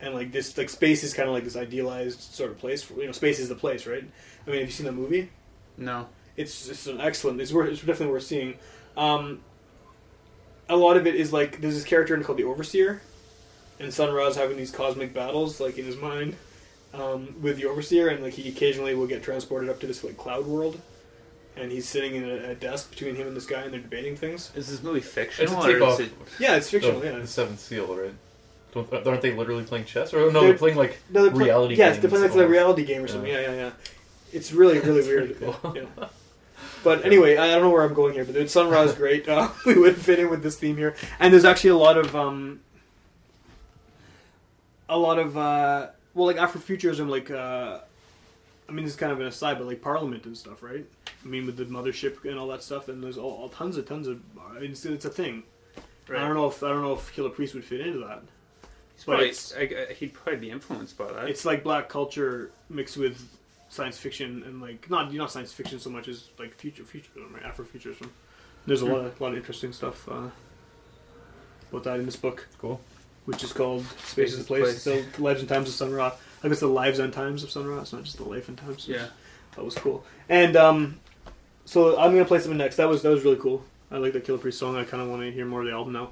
And like this, like space is kind of like this idealized sort of place. For, you know, space is the place, right? I mean, have you seen that movie? no. it's it's an excellent. It's worth. It's definitely worth seeing. Um, a lot of it is like there's this character called the Overseer, and Sun Ra's having these cosmic battles like in his mind um, with the Overseer, and like he occasionally will get transported up to this like cloud world, and he's sitting in a, a desk between him and this guy, and they're debating things. Is this movie It's fictional a or takeoff. is it? Yeah, it's fictional. of yeah, the Seventh Seal, right? Don't, aren't they literally playing chess? Or no, They're- they're, playing like no, they're play- reality. Yes, they're games playing like a reality game or something. Yeah. Yeah, yeah, yeah. It's really, really weird. Cool. Yeah. But anyway, I don't know where I'm going here, but Sun Ra is great. Uh, we would fit in with this theme here, and there's actually a lot of um, a lot of uh, well, like Afrofuturism, like uh, I mean, it's kind of an aside, but like Parliament and stuff, right? I mean, with the mothership and all that stuff, and there's all, all tons of tons of. I mean, it's, it's a thing. I don't know if I don't know if Killah Priest would fit into that. He's But probably, it's- I, I, he'd probably be influenced by that. It's like black culture mixed with science fiction and like not not science fiction so much as like future futurism, right? Afrofuturism. There's a lot of lot of interesting stuff uh, about that in this book. Cool. Which is called Spaces and Place. So the Lives and Times of Sun Ra. I guess the Lives and Times of Sun Ra. It's not just the life and times. Yeah. That was cool. And um, so I'm gonna play something next. That was that was really cool. I like the Killah Priest song. I kind of want to hear more of the album now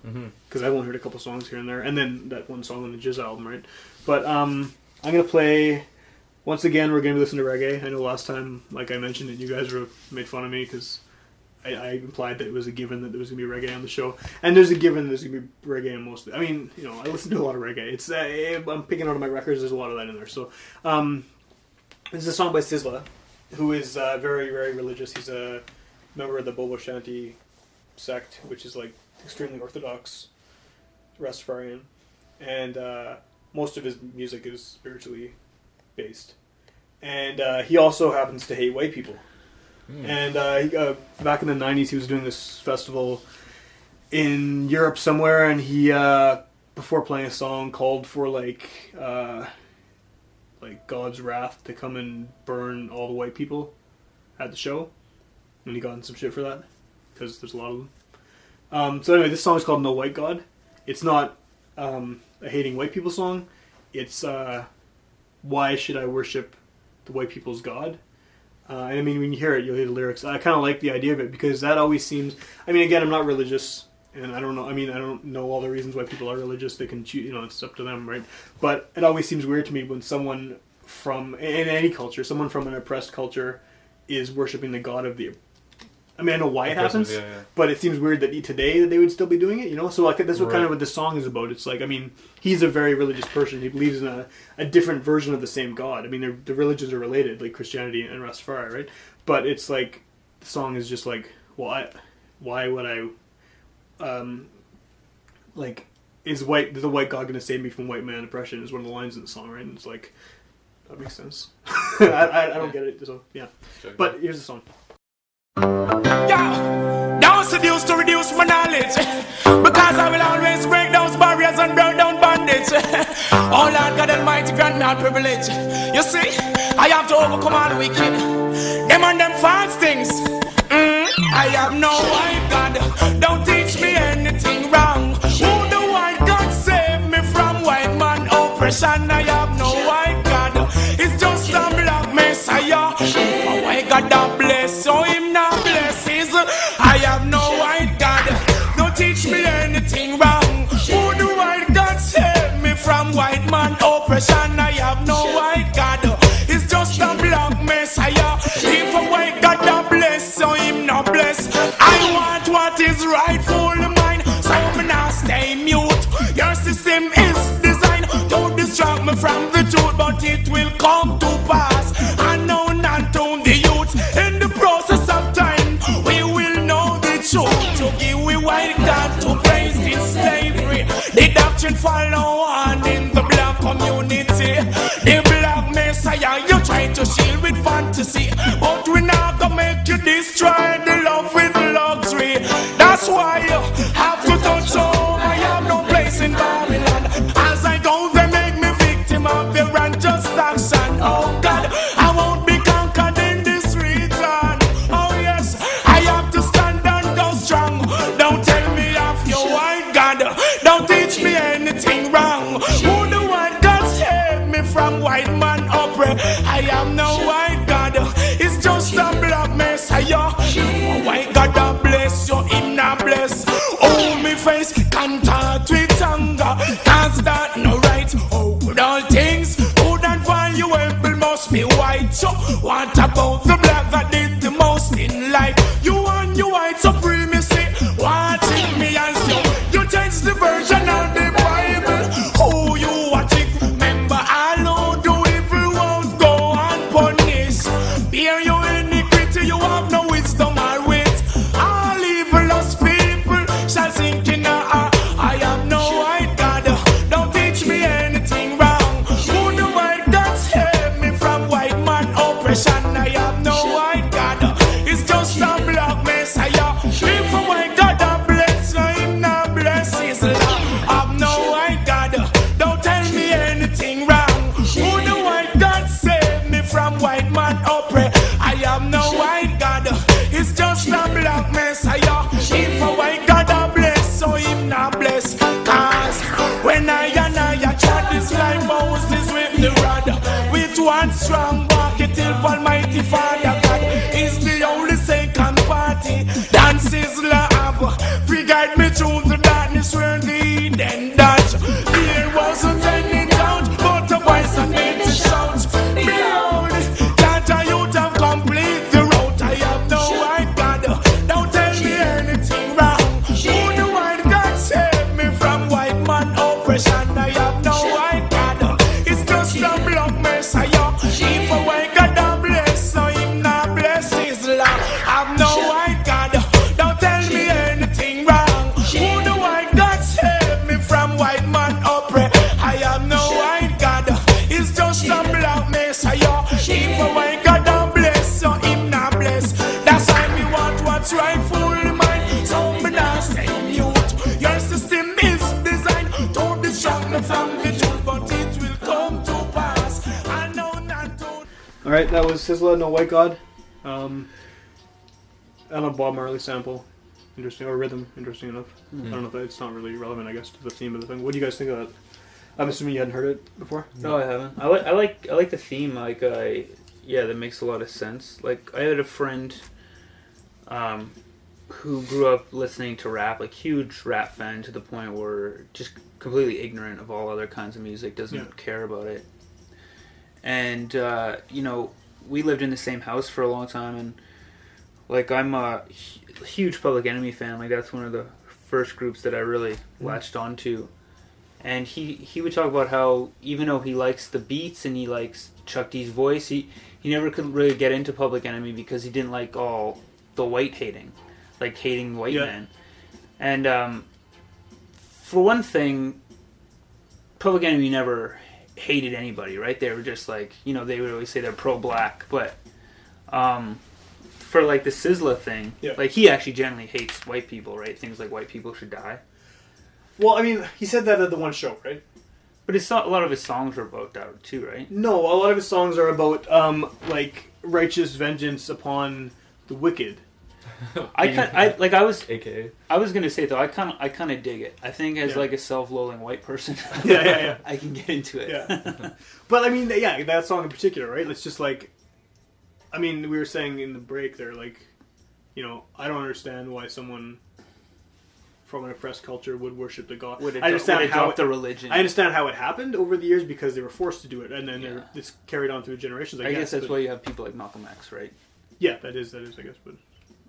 because I've only heard a couple songs here and there, and then that one song on the GZA album, right? But um, I'm gonna play. Once again, we're gonna be listening to reggae. I know last time, like I mentioned it, you guys were made fun of me because I, I implied that it was a given that there was gonna be reggae on the show, and there's a given there's gonna be reggae on most. I mean, you know, I listen to a lot of reggae. It's uh, I'm picking out of my records. There's a lot of that in there. So, um, this is a song by Sizzla, who is uh, very very religious. He's a member of the Bobo Shanti sect, which is like extremely orthodox Rastafarian, and uh, most of his music is spiritually based. And uh, he also happens to hate white people. And uh, he, uh, back in the '90s, he was doing this festival in Europe somewhere, and he, uh, before playing a song, called for like, uh, like God's wrath to come and burn all the white people at the show, and he got in some shit for that because there's a lot of them. Um, so anyway, this song is called "No White God." It's not um, a hating white people song. It's uh, why should I worship the white people's God? Uh, and I mean, when you hear it, you'll hear the lyrics. I kind of like the idea of it because that always seems. I mean, again, I'm not religious, and I don't know. I mean, I don't know all the reasons why people are religious. They can choose. You know, it's up to them, right? But it always seems weird to me when someone from in any culture, someone from an oppressed culture, is worshiping the god of the. I mean, I know why it happens, yeah, yeah. but it seems weird that today that they would still be doing it. You know, so like that's what kind of what the song is about. It's like, I mean, he's a very religious person. He believes in a, a different version of the same God. I mean, the religions are related, like Christianity and Rastafari, right? But it's like the song is just like, why, why would I, um, like, is white the white God going to save me from white man oppression? Is one of the lines in the song, right? And it's like, that makes sense. I, I, I don't get it, so yeah. But here's the song. Reduce my knowledge. Because I will always break those barriers and break down bandits. Oh Lord God Almighty, grant me all privilege. You see, I have to overcome all the wicked. Them and them false things. Mm, I have no white God. Don't teach me anything wrong. Who the white God save me from white man oppression? I have no white God. It's just a black messiah. A white God that oppression? I have no white God. It's just a black messiah. If a white God that bless, so him not bless. I want what is rightful mine, so me now stay mute. Your system is designed to distract me from the truth, but it will come to pass. I know not to the youth. In the process of time, we will know the truth. To give we white God to praise in slavery. The doctrine follow to shield with fantasy, me face contact with anger. Cause that no right. Oh, all things good and valuable must be white. So, what about the was Sizzla, No White God. Um, I love Bob Marley sample. Interesting, or rhythm. Interesting enough. I don't know if that, it's not really relevant, I guess, to the theme of the thing. What do you guys think of that? I'm assuming you hadn't heard it before. No, I haven't. I like I like I like the theme. Like I yeah, that makes a lot of sense. Like I had a friend um who grew up listening to rap, like huge rap fan to the point where just completely ignorant of all other kinds of music, doesn't Yeah. care about it. And uh, you know, we lived in the same house for a long time and like I'm a huge Public Enemy fan. Like that's one of the first groups that I really latched onto and he he would talk about how even though he likes the beats and he likes Chuck D's voice, he he never could really get into Public Enemy because he didn't like all the white hating, like hating white Yeah. men. And um, for one thing, Public Enemy never hated anybody, right? They were just like you know they would always say they're pro black, but um, for like the Sizzla thing, Yeah. like he actually generally hates white people, right? Things like white people should die. Well, I mean, he said that at the one show, right? But it's not, a lot of his songs are about that too, right? No, a lot of his songs are about um, like righteous vengeance upon the wicked. I kind I like I was AKA. I was gonna say though I kind of I kind of dig it. I think as Yeah. like a self-loathing white person, Yeah, yeah, yeah. I can get into it. Yeah. But I mean, yeah, that song in particular, right? It's just like, I mean, we were saying in the break there, like, you know, I don't understand why someone from an oppressed culture would worship the god. Would I understand would how it, the religion. I understand how it happened over the years because they were forced to do it, and then Yeah. it's carried on through generations. I, I guess that's but- why you have people like Malcolm X, right? Yeah, that is that is I guess, but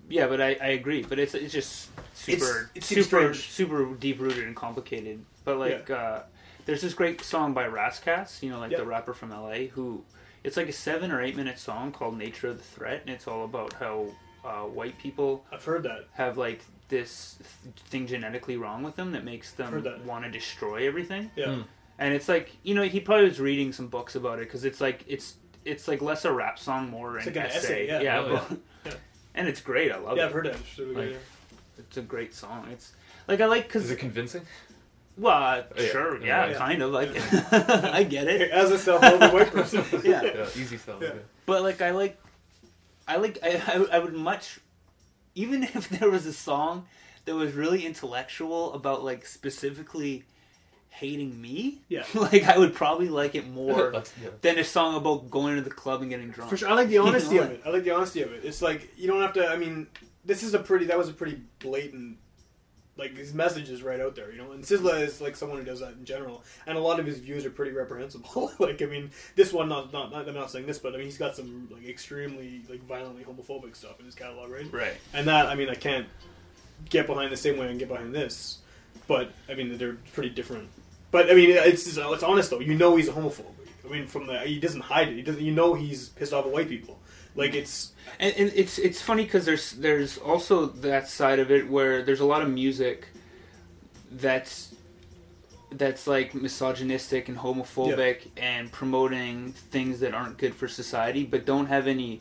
Yeah, but I, I agree. But it's it's just super It's- it super strange. super deep rooted and complicated. But like, uh, there's this great song by Ras Kass, you know, like Yeah. the rapper from LA, who it's like a seven or eight minute song called "Nature of the Threat," and it's all about how uh, white people I've heard that. have like this th- thing genetically wrong with them that makes them that. want to destroy everything. Yeah, And it's like you know he probably was reading some books about it because it's like it's it's like less a rap song, more It's an, like an essay. essay, yeah. Oh, but- yeah. And it's great. I love yeah, it. I've heard it. It's really Like- yeah. It's a great song. It's like I like because Is it convincing? well, uh, Oh, yeah. sure, Yeah. yeah, Yeah. kind of like I get it. As a self-loving white person, Yeah. Yeah, easy stuff. Yeah. Yeah. But like I like, I like I, I I would much, even if there was a song that was really intellectual about like specifically hating me. Yeah. like I would probably like it more yeah. than a song about going to the club and getting drunk. For sure, I like the You know, honesty of it. I like the honesty of it. It's like you don't have to. I mean, this is a pretty. That was a pretty blatant. Like his message is right out there, you know. And Sizzla is like someone who does that in general, and a lot of his views are pretty reprehensible. like, I mean, this one, not, not not I'm not saying this, but I mean, he's got some like extremely like violently homophobic stuff in his catalog, right? Right. And that, I mean, I can't get behind the same way I can get behind this, but I mean, they're pretty different. But I mean, it's it's honest though. You know, he's a homophobe. I mean, from the he doesn't hide it. He doesn't. You know, he's pissed off at white people. Like it's And, and it's it's funny because there's there's also that side of it where there's a lot of music that's that's like misogynistic and homophobic and promoting things that aren't good for society but don't have any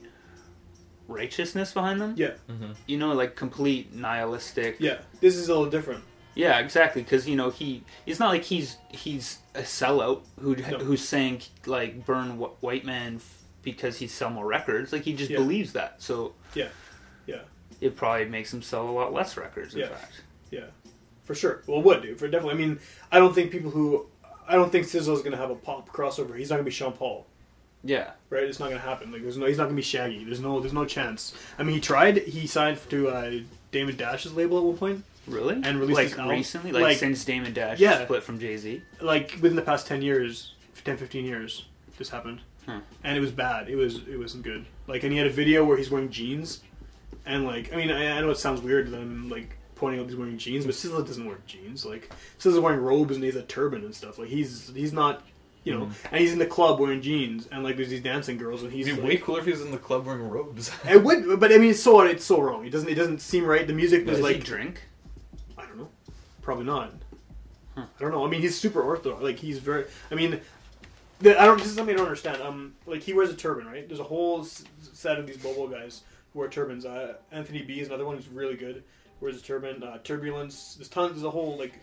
righteousness behind them. yeah, mm-hmm. You know, like complete nihilistic. yeah. This is a little different. Yeah, exactly. Because you know he it's not like he's he's a sellout who No. who's saying like burn wh- white man f- because he sell more records. Like he just Yeah. believes that. So Yeah, yeah, it probably makes him sell a lot less records. In Yeah. fact, yeah. for sure. Well, would do for definitely. I mean, I don't think people who I don't think Sizzla is going to have a pop crossover. He's not going to be Sean Paul. Yeah. right? It's not gonna happen. Like there's no, he's not gonna be Shaggy. There's no, there's no chance. I mean, he tried. He signed to uh, Damon Dash's label at one point, Really? And released like album. recently, like, Like- since Damon Dash Yeah. split from Jay Z. like within the past ten years, 10, 15 years, this happened, Hmm. and it was bad. It was, it wasn't good. Like, and he had a video where he's wearing jeans, and like, I mean, I, I know it sounds weird that I'm like pointing out he's wearing jeans, but Sizzla doesn't wear jeans. Like, Sizzla's wearing robes and he's a turban and stuff. Like, he's he's not. You know, and he's in the club wearing jeans, and like there's these dancing girls, and he's It'd be like, way cooler if he was in the club wearing robes. It would, but I mean, it's so it's so wrong. It doesn't it doesn't seem right. The music was Does like he drink? I don't know, probably not. I don't know. I mean, he's super orthodox. Like he's very. I mean, the, I don't. This is something I don't understand. Um, like he wears a turban, right? There's a whole s- set of these Bobo guys who wear turbans. Uh, Anthony B is another one who's really good. Wears a turban. Uh, Turbulence. There's tons. There's a whole like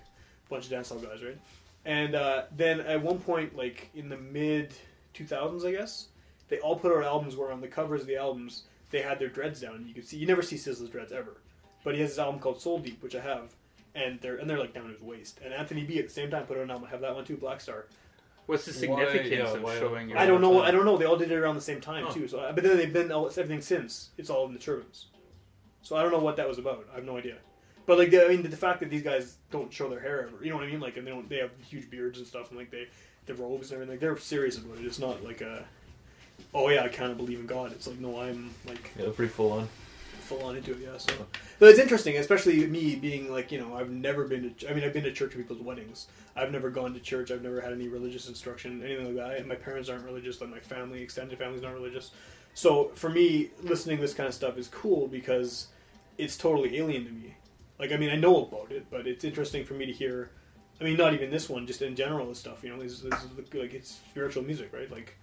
bunch of dancehall guys, right? And uh, then at one point, like in the mid 2000s, I guess, they all put out albums where on the covers of the albums they had their dreads down. You could see you never see Sizzla's dreads ever, but he has this album called Soul Deep, which I have, and they're and they're like down to his waist. And Anthony B at the same time put out an album. I have that one too, Black Star. What's the Why- significance yeah, of why- showing your I don't know. time. I don't know. They all did it around the same time Huh. too. So, but then they've been all, everything since. It's all in the turbans. So I don't know what that was about. I have no idea. But like, the, I mean, the, the fact that these guys don't show their hair ever, you know what I mean? Like, and they don't. They have huge beards and stuff, and like they, the robes and everything. Like, they're serious about it. It's not like a, oh yeah, I kind of believe in God. It's like no, I'm like Yeah, pretty full on. Full on into it. Yeah. So, but it's interesting, especially me being like, you know, I've never been to. I mean, I've been to church people's weddings. I've never gone to church. I've never had any religious instruction, anything like that. And my parents aren't religious. Like my family, extended family's not religious. So for me, listening to this kind of stuff is cool because it's totally alien to me. Like, I mean, I know about it, but it's interesting for me to hear. I mean, not even this one, just in general, this stuff. You know, this, this is like it's spiritual music, right? Like,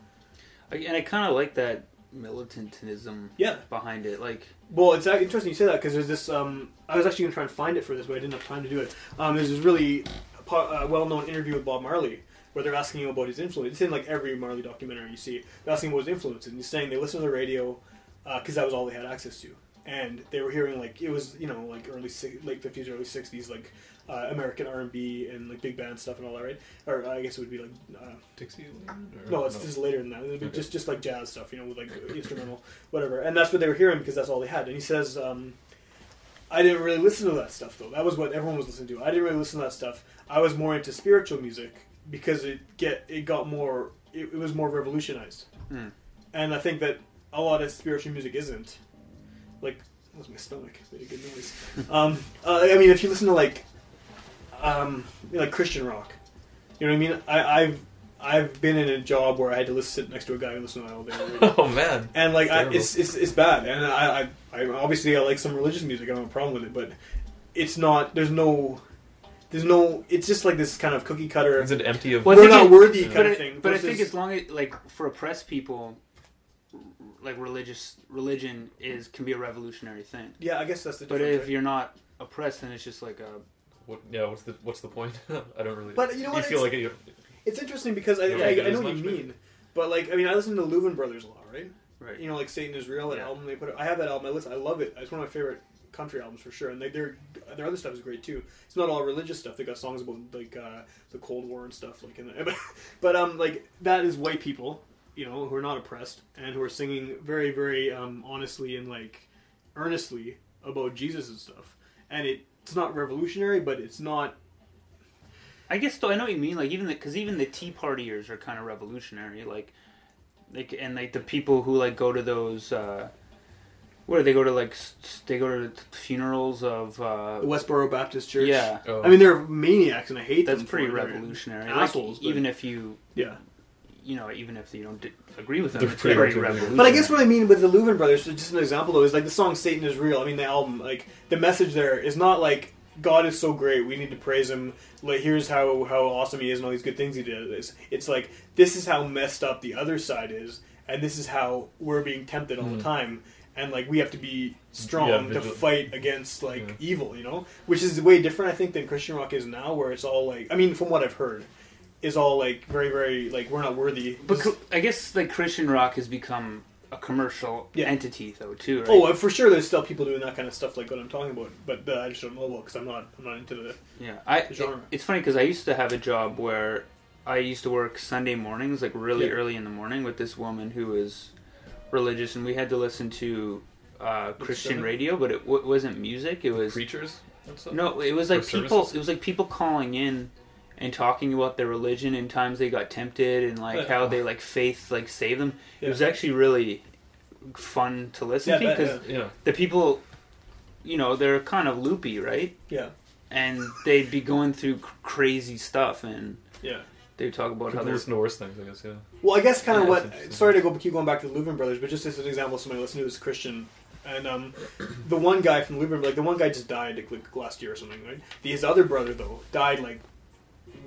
and I kind of like that militantism yeah, behind it. Like, Well, it's uh, interesting you say that because there's this. Um, I was actually going to try and find it for this, but I didn't have time to do it. Um, there's this really po- uh, well-known interview with Bob Marley where they're asking him about his influence. It's in like every Marley documentary you see. They're asking him about his influence, and he's saying they listened to the radio because that was all they had access to, and they were hearing like it was you know like early si- late fifties, early sixties, like uh, American R and B and like big band stuff and all that, right? Or I guess it would be like. Uh, Dixieland? No, it's just later than that. It'd be Okay. just just like jazz stuff, you know, with like instrumental, whatever. And that's what they were hearing because that's all they had. And he says, um, I didn't really listen to that stuff though. That was what everyone was listening to. I didn't really listen to that stuff. I was more into spiritual music because it get it got more. It, it was more revolutionized. Hmm. And I think that a lot of spiritual music isn't. Like, that was my stomach? Made a good noise. um, uh, I mean, if you listen to like, um, like Christian rock, you know what I mean? I, I've I've been in a job where I had to listen, sit next to a guy who listened to that all day. Oh man. and like I, it's, it's it's bad and I, I I obviously I like some religious music I don't have a problem with it but it's not there's no there's no it's just like this kind of cookie cutter Is it empty of? Well, we're not it- worthy but, kind I- of thing but I think as long as like for oppressed people, like religious religion is can be a revolutionary thing. yeah I guess that's the But if right? you're not oppressed, then it's just like a What, yeah. What's the What's the point? I don't really. But you know what, you feel it's- like it, it's interesting because I, You don't I, I know as what you much, mean but like I mean I listen to the Louvin Brothers a lot right right. you know like Satan is real that Yeah. album they put out, I have that album I listen I love it it's one of my favorite country albums for sure and they, their their other stuff is great too it's not all religious stuff they got songs about like uh, the Cold War and stuff like in the, but um like that is white people you know who are not oppressed and who are singing very very um, honestly and like earnestly about Jesus and stuff and it, it's not revolutionary but it's not I guess though I know what you mean. Like even because even the Tea Partiers are kind of revolutionary. Like, like and like the people who like go to those. uh what do they go to like? s- s- They go to funerals of. uh the Westboro Baptist Church Yeah, Oh. I mean they're maniacs and I hate that's them That's pretty for revolutionary. assholes like, but- even if you, yeah you know, even if you don't di- agree with them, They're it's pretty pretty revolutionary. revolutionary. But I guess what I mean with the Louvin brothers, so just an example though, is like the song "Satan is Real." I mean, the album, like the message there is not like God is so great, we need to praise Him. Like here's how how awesome He is and all these good things He did. It's, it's like this is how messed up the other side is, and this is how we're being tempted all the hmm. time. And like we have to be strong Yeah, to vigil- fight against like Yeah. evil, you know, which is way different, I think, than Christian rock is now, where it's all like, I mean, from what I've heard, is all like very, very like we're not worthy. But cr- I guess like Christian rock has become a commercial Yeah. entity though too. Right? Oh, uh, for sure. There's still people doing that kind of stuff, like what I'm talking about. But uh, I just don't know about because I'm not. I'm not into the. Yeah, I. the genre. it's funny because I used to have a job where I used to work Sunday mornings, like really Yeah. early in the morning, with this woman who was religious, and we had to listen to uh, Christian radio, but it w- wasn't music. It was Preachers and stuff. no, it was like people. services? It was like people calling in and talking about their religion and times they got tempted and like how they like faith like saved them. It was actually really fun to listen Yeah, to because Yeah. the people, you know, they're kind of loopy, right? Yeah. and they'd be going through cr- crazy stuff and Yeah. they'd talk about how People they're listen to worse things, I guess. Yeah. Well, I guess kind of Yeah, what. Sorry to go keep going back to the Louvin brothers, but just as an example, somebody listening to this Christian, and um, the one guy from Louvin, like the one guy just died like, like last year or something, right? His other brother though died like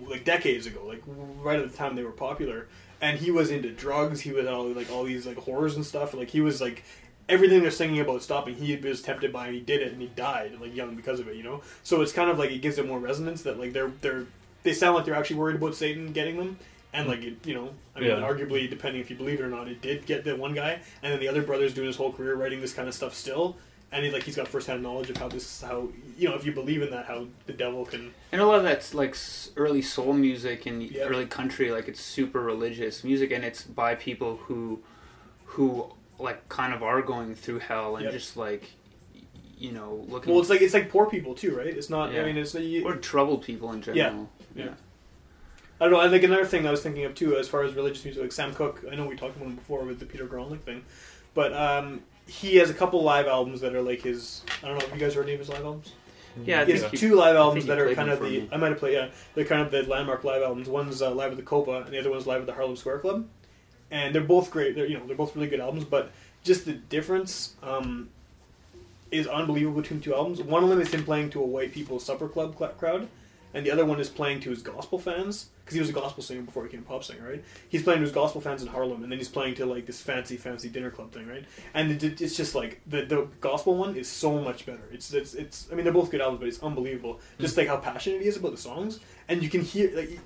like decades ago, like right at the time they were popular, and he was into drugs. He was all like all these like horrors and stuff. Like he was like everything they're singing about stopping. He was tempted by, and he did it, and he died like young because of it. You know, so it's kind of like it gives it more resonance that like they're they're they sound like they're actually worried about Satan getting them. And like it, you know, I mean, Yeah. arguably, depending if you believe it or not, it did get the one guy, and then the other brother's doing his whole career writing this kind of stuff still, and he like he's got firsthand knowledge of how this, how you know, if you believe in that, how the devil can, and a lot of that's like early soul music and Yeah. early country like it's super religious music and it's by people who who like kind of are going through hell and Yep. just like you know looking well, it's like it's like poor people too, right? It's not. Yeah. I mean, it's you, or troubled people in general yeah. I don't know. I think another thing I was thinking of too, as far as religious music, like Sam Cooke. I know we talked about him before with the Peter Guralnick thing, but um, he has a couple live albums that are like his. I don't know. if you guys heard any of his live albums? yeah I He has think you- two live albums that are kind of the. me. I might have played. Yeah, they're kind of the landmark live albums. One's uh, live at the Copa, and the other one's live at the Harlem Square Club. And they're both great. They're you know they're both really good albums, but just the difference um, is unbelievable between two albums. One of them is him playing to a white people's supper club cl- crowd, and the other one is playing to his gospel fans because he was a gospel singer before he became a pop singer, right? He's playing to his gospel fans in Harlem, and then he's playing to like this fancy, fancy dinner club thing, right? And it, it's just like the the gospel one is so much better. It's it's it's. I mean, they're both good albums, but it's unbelievable. Just like how passionate he is about the songs, and you can hear like.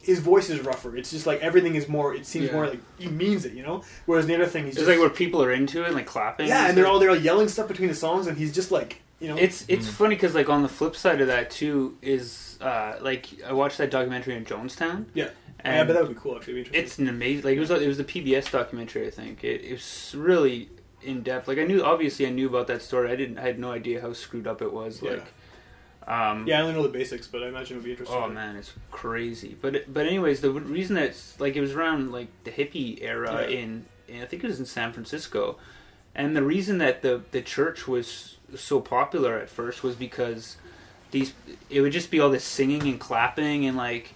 His voice is rougher. It's just like everything is more. It seems Yeah. more like he means it, you know. Whereas the other thing, he's it's just like where people are into it and like clapping yeah, and they're stuff. all they're all yelling stuff between the songs, and he's just like you know. It's it's mm. funny because like on the flip side of that too is uh, like I watched that documentary in Jonestown. yeah, And yeah, but that would be cool actually. Be it's an amazing like it was it was the PBS documentary I think it, it was really in depth. Like I knew obviously I knew about that story. I didn't I had no idea how screwed up it was. Yeah. Like um, yeah, I only know the basics, but I imagine it would be interesting. Oh man, it's crazy. But it- but anyways, the reason that it's like it was around like the hippie era Yeah. in, in I think it was in San Francisco, and the reason that the the church was so popular at first was because these it would just be all this singing and clapping and like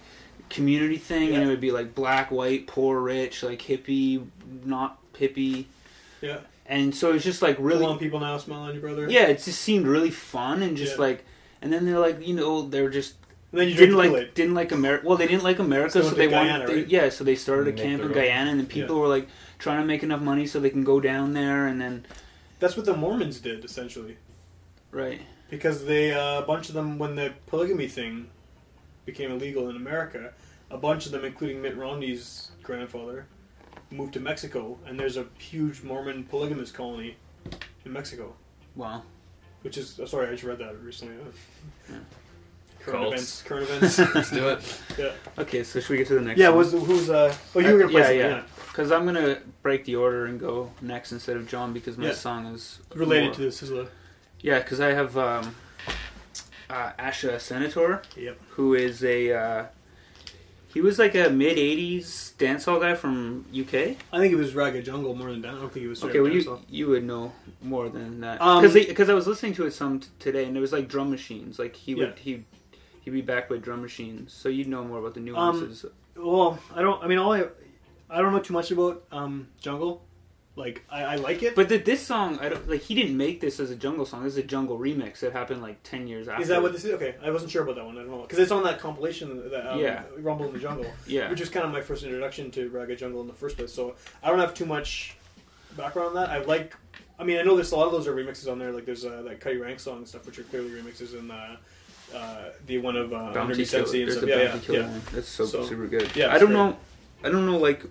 community thing, and it would be like black, white, poor, rich, like hippie, not hippie, Yeah, and so it's just like really really on people now smile on your brother. yeah, it just seemed really fun and just Yeah. like. And then they're like, you know, they're just and then you didn't like Kool-Aid. didn't like America. Well, they didn't like America, So so, they they wanted. Guyana, they- right? Yeah, so they started a camp in their own. Guyana, and the people Yeah. were like trying to make enough money so they can go down there, and then That's what the Mormons did essentially, right. Because they uh, a bunch of them when the polygamy thing became illegal in America, a bunch of them, including Mitt Romney's grandfather, moved to Mexico, and there's a huge Mormon polygamous colony in Mexico. Wow. Which is oh, sorry, I just read that recently. uh, Yeah. Current Cults. events. Current events. Let's do it. yeah. Okay, so should we get to the next? Yeah. one? Was who's uh? Oh, you were gonna play yeah, something, yeah. yeah. Because I'm gonna break the order and go next instead of John because my Yeah. song is Related more- to this is a Yeah, because I have um, uh, Asher Senator, yep. who is a uh, he was like a mid '80s dancehall guy from UK. I think it was Ragga Jungle more than down. I don't think he was. Okay, well you Dancehall. you would know more than that Um, because because I was listening to it some t- today and it was like drum machines like he would Yeah. he he'd be backed by drum machines so you'd know more about the Um, nuances. Well, I don't. I mean, all I, I don't know too much about um, Jungle. Like, I, I like it. but the, this song I don't like he didn't make this as a jungle song. This is a jungle remix that happened like ten years after. is that what this is? Okay, I wasn't sure about that one. I don't know because it's on that compilation that um, Yeah. Rumble in the Jungle, Yeah. which was kind of my first introduction to Ragga Jungle in the first place. So I don't have too much background on that. I like. I mean, I know there's a lot of those are remixes on there. Like there's uh, that Cutty Ranks song and stuff, which are clearly remixes, and uh, uh, the one of uh, Bounty Killer. There's the Yeah, Bounty yeah, Killer yeah. one. That's so, So, super good. yeah, I don't great. know. I don't know like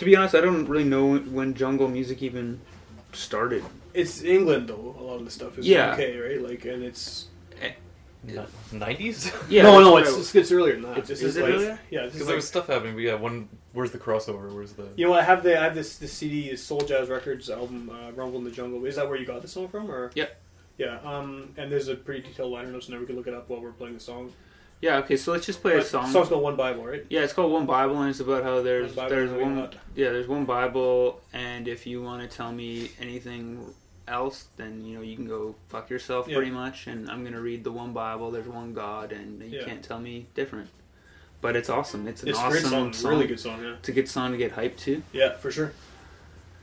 To be honest, I don't really know when jungle music even started. It's England though. A lot of the stuff is Yeah. UK, right? Like, and it's Nineties. Yeah, no, no, it's, it's it's earlier than that. It's- This is is it like, earlier? Yeah, Because is there like, was stuff happening. But yeah, one. Where's the crossover? Where's the? you know, I have the I have this this CD is Soul Jazz Records album uh, Rumble in the Jungle. Is that where you got the song from, or Yeah. Yeah, um, and there's a pretty detailed liner notes, and then we can look it up while we're playing the song. Yeah, okay, so let's just play a song. The song's called One Bible, right? Yeah, it's called One Bible, and it's about how there's One Bible there's one got- yeah there's one Bible, and if you want to tell me anything else, then you know you can go fuck yourself Yeah. pretty much. And I'm gonna read the one Bible. There's one God, and you Yeah. can't tell me different. But it's awesome. It's an It's a awesome great song, really good song, yeah. It's a good song to get hyped to. Yeah, for sure.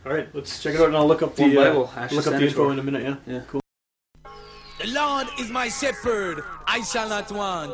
All right, let's check it out, and I'll look up the One uh, Bible, Asher look up the Senator. info in a minute. Yeah, Yeah. cool. The Lord is my shepherd, I shall not want.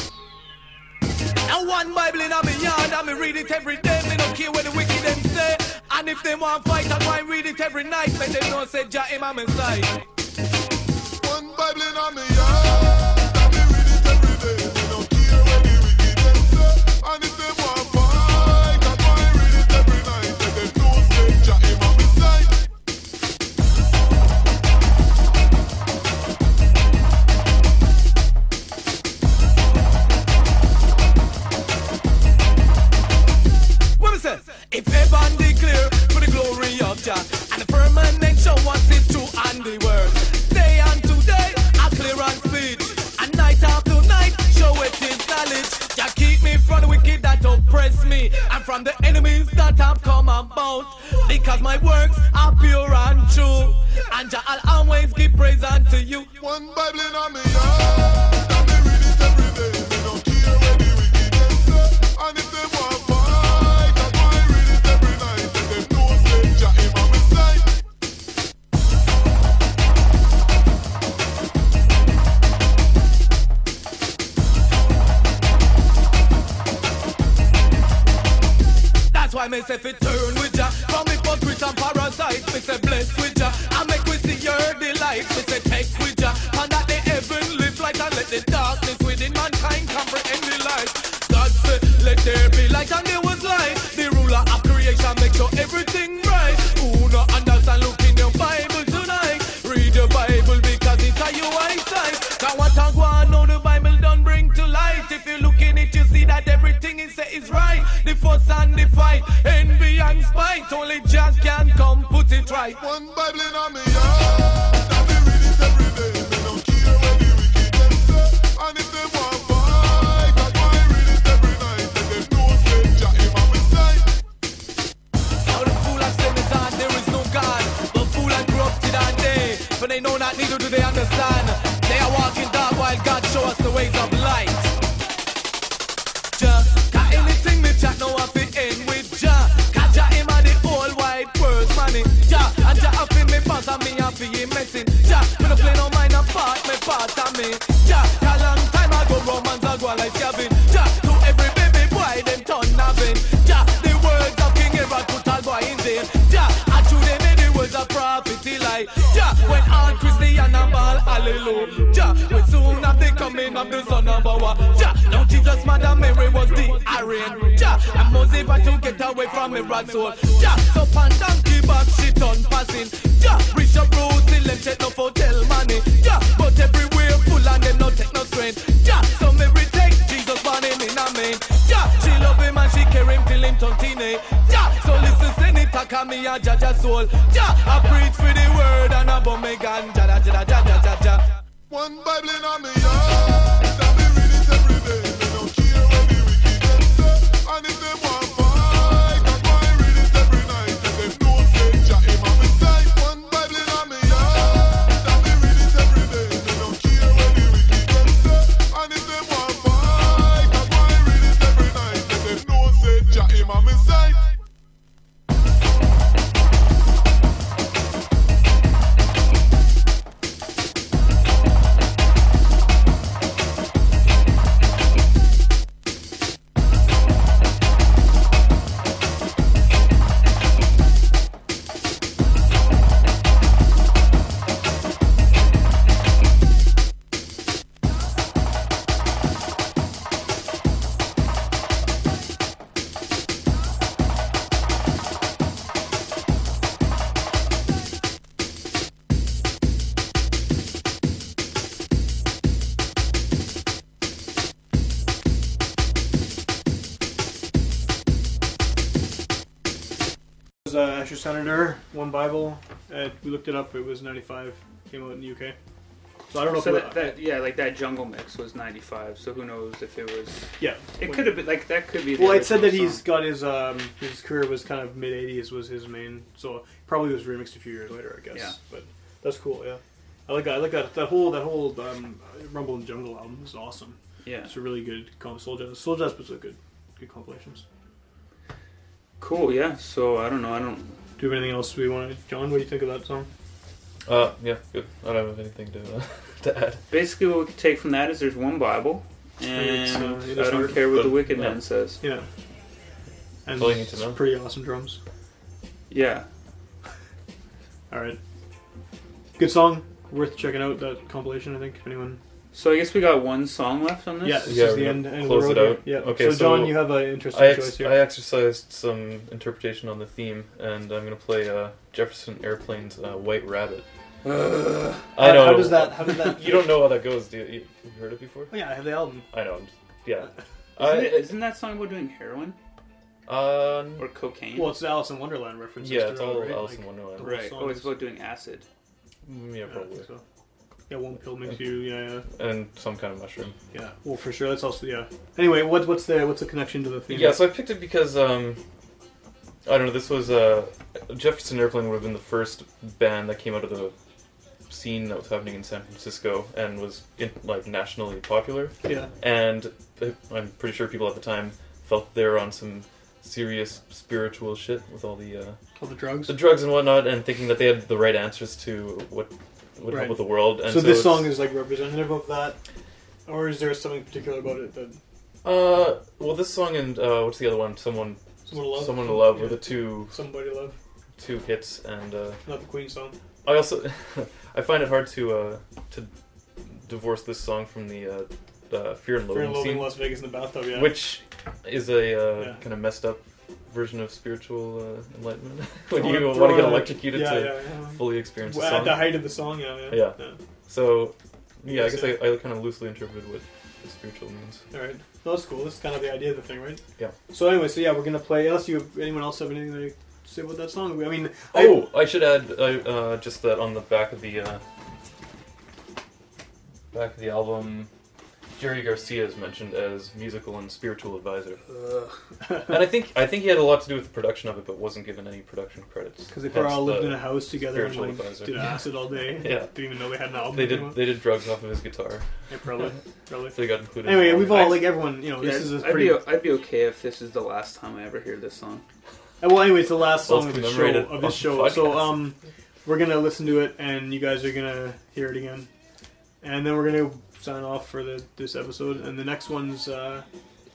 Now one Bible in my yard, and me read it every day. Me don't care what the wicked them say. And if they want fight, I go and read it every night. But they know say Jah him on my side. One Bible in my yard, and me read it every day. Me don't care what the wicked them say. And if they If heaven declare for the glory of Jah, and the firmament show us his true handiwork. Day and today, I clear and speech, and night after night, show it his knowledge. Jah keep me from the wicked that oppress me, and from the enemies that have come about. Because my works are pure and true, and Jah I'll always give praise unto you. One Bible in my yard, me say fi turn soul Jah, Asher senator, one Bible. Uh, we looked it up. It was 95. Came out in the UK. So I don't know So if that, that yeah, like that jungle mix was '95. So who knows if it was? Yeah. It could have been like that. Could be. The Well, it said that original he's song. got his um, his career was kind of mid '80s was his main, so probably was remixed a few years later, I guess. Yeah. But that's cool. Yeah, I like that. I like that. That whole that whole um, Rumble in the Jungle album is awesome. Yeah. it's a really good comp. Soul Jazz. Soul Jazz was a good good compilations. Cool. Yeah. So I don't know. I don't. Do you have anything else we want to, John? What do you think of that song? Uh, yeah, good. I don't have anything to uh, to add. Basically, what we can take from that is there's one Bible, It's, and uh, I don't hard, care what the but- wicked yeah. man says. Yeah, and That's all to it's know. Pretty awesome drums. Yeah. All right, good song. Worth checking out that compilation. I think if anyone. So I guess we got one song left on this. Yeah, this Yeah, is the end. end close of it the road out. Yeah. Okay, so John, you have an interesting I, choice here. I exercised some interpretation on the theme, and I'm going to play uh, Jefferson Airplane's uh, "White Rabbit." Ugh. I know. how does that- how does that- you don't know how that goes, do you? you you've heard it before? Oh, yeah, I have the album. I know. Just- yeah. Isn't, I- it, isn't that song about doing heroin Uh, or cocaine? Well, it's the Alice in Wonderland reference. Yeah, it's all Alice in Wonderland. right. Oh, it's about doing acid. mm, yeah, Yeah, I probably. think so. Yeah, one pill makes you. Yeah, yeah, And some kind of mushroom. yeah. Well, for sure. That's also yeah. Anyway, what what's the what's the connection to the theme? Yeah, so I picked it because um, I don't know. This was uh, Jefferson Airplane would have been the first band that came out of the scene that was happening in San Francisco and was in, like nationally popular. Yeah. And I'm pretty sure people at the time felt they were on some serious spiritual shit with all the uh, all the drugs, the drugs and whatnot, and thinking that they had the right answers to what would Right. help with the world. And so, this song is like representative of that, or is there something particular about it that Uh, well, this song and uh, what's the other one? Someone, Someone to Love? Someone to love Yeah. were the two somebody love? two hits, and uh, Not the Queen song. I also I find it hard to uh, to divorce this song from the uh, the Fear and Fear Loathing and Loathing scene, Las Vegas in the bathtub. Yeah. which is a uh, Yeah. kind of messed up version of spiritual uh, enlightenment when you want to get electrocuted yeah, to yeah, yeah. fully experience the Well, song. at the height of the song. Yeah. Yeah. Yeah. So, yeah, I guess yeah. I, I kind of loosely interpreted what the spiritual means. All right. No, that's cool. That's kind of the idea of the thing, right? Yeah. So anyway, so yeah, we're gonna play. Unless you anyone else have anything to say about that song? I mean, I- Oh, I should add uh, just that on the back of the uh, back of the album, Jerry Garcia is mentioned as musical and spiritual advisor, and I think I think he had a lot to do with the production of it, but wasn't given any production credits Because they probably Hence all lived the in a house together and spiritual like, advisor. did acid all day. Yeah. Didn't even know they had an album. They anymore. did they did drugs off of his guitar. Yeah, probably. Probably. So they got included. Anyway, in the we've all like everyone. You know, Yeah, this is a I'd, pretty. be, I'd be okay if this is the last time I ever hear this song. Uh, well, anyway, it's the last Well, song it's of the show. commemorated Of this on the show. So, podcast. um, we're gonna listen to it, and you guys are gonna hear it again, and then we're gonna sign off for the this episode, and the next one's uh,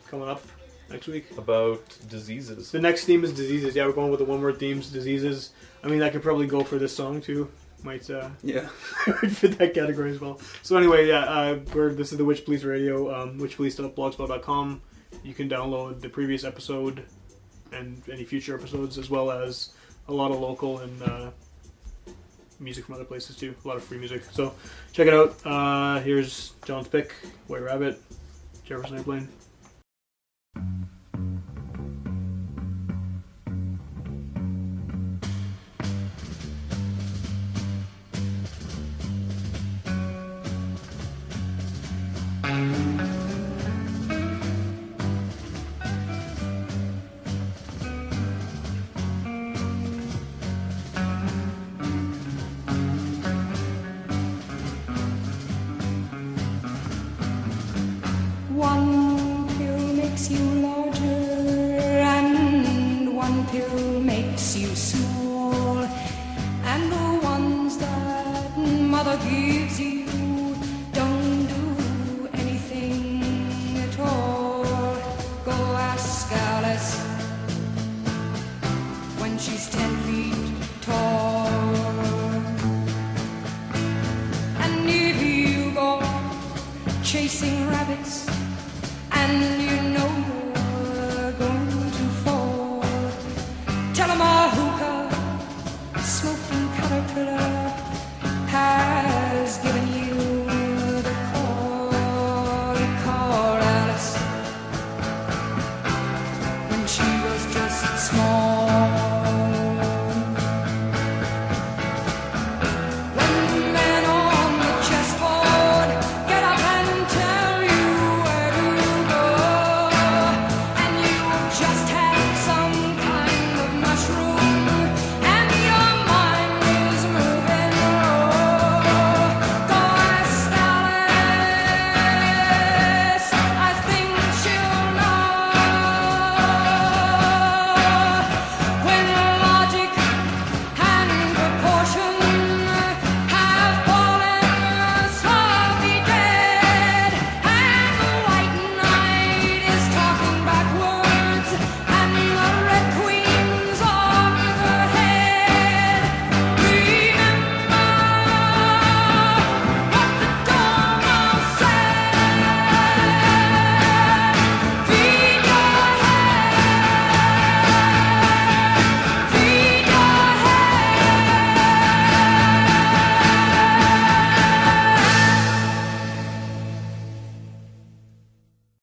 coming up next week. about diseases. The next theme is diseases. Yeah, we're going with the one word themes, diseases. I mean, that could probably go for this song too. Might uh, Yeah. fit that category as well. So anyway, yeah, uh, we're, this is the Witch Police Radio, um, witchpolice.blogspot.com. You can download the previous episode and any future episodes, as well as a lot of local and uh, music from other places too. A lot of free music. So check it out. Uh, here's John's pick: White Rabbit, Jefferson Airplane.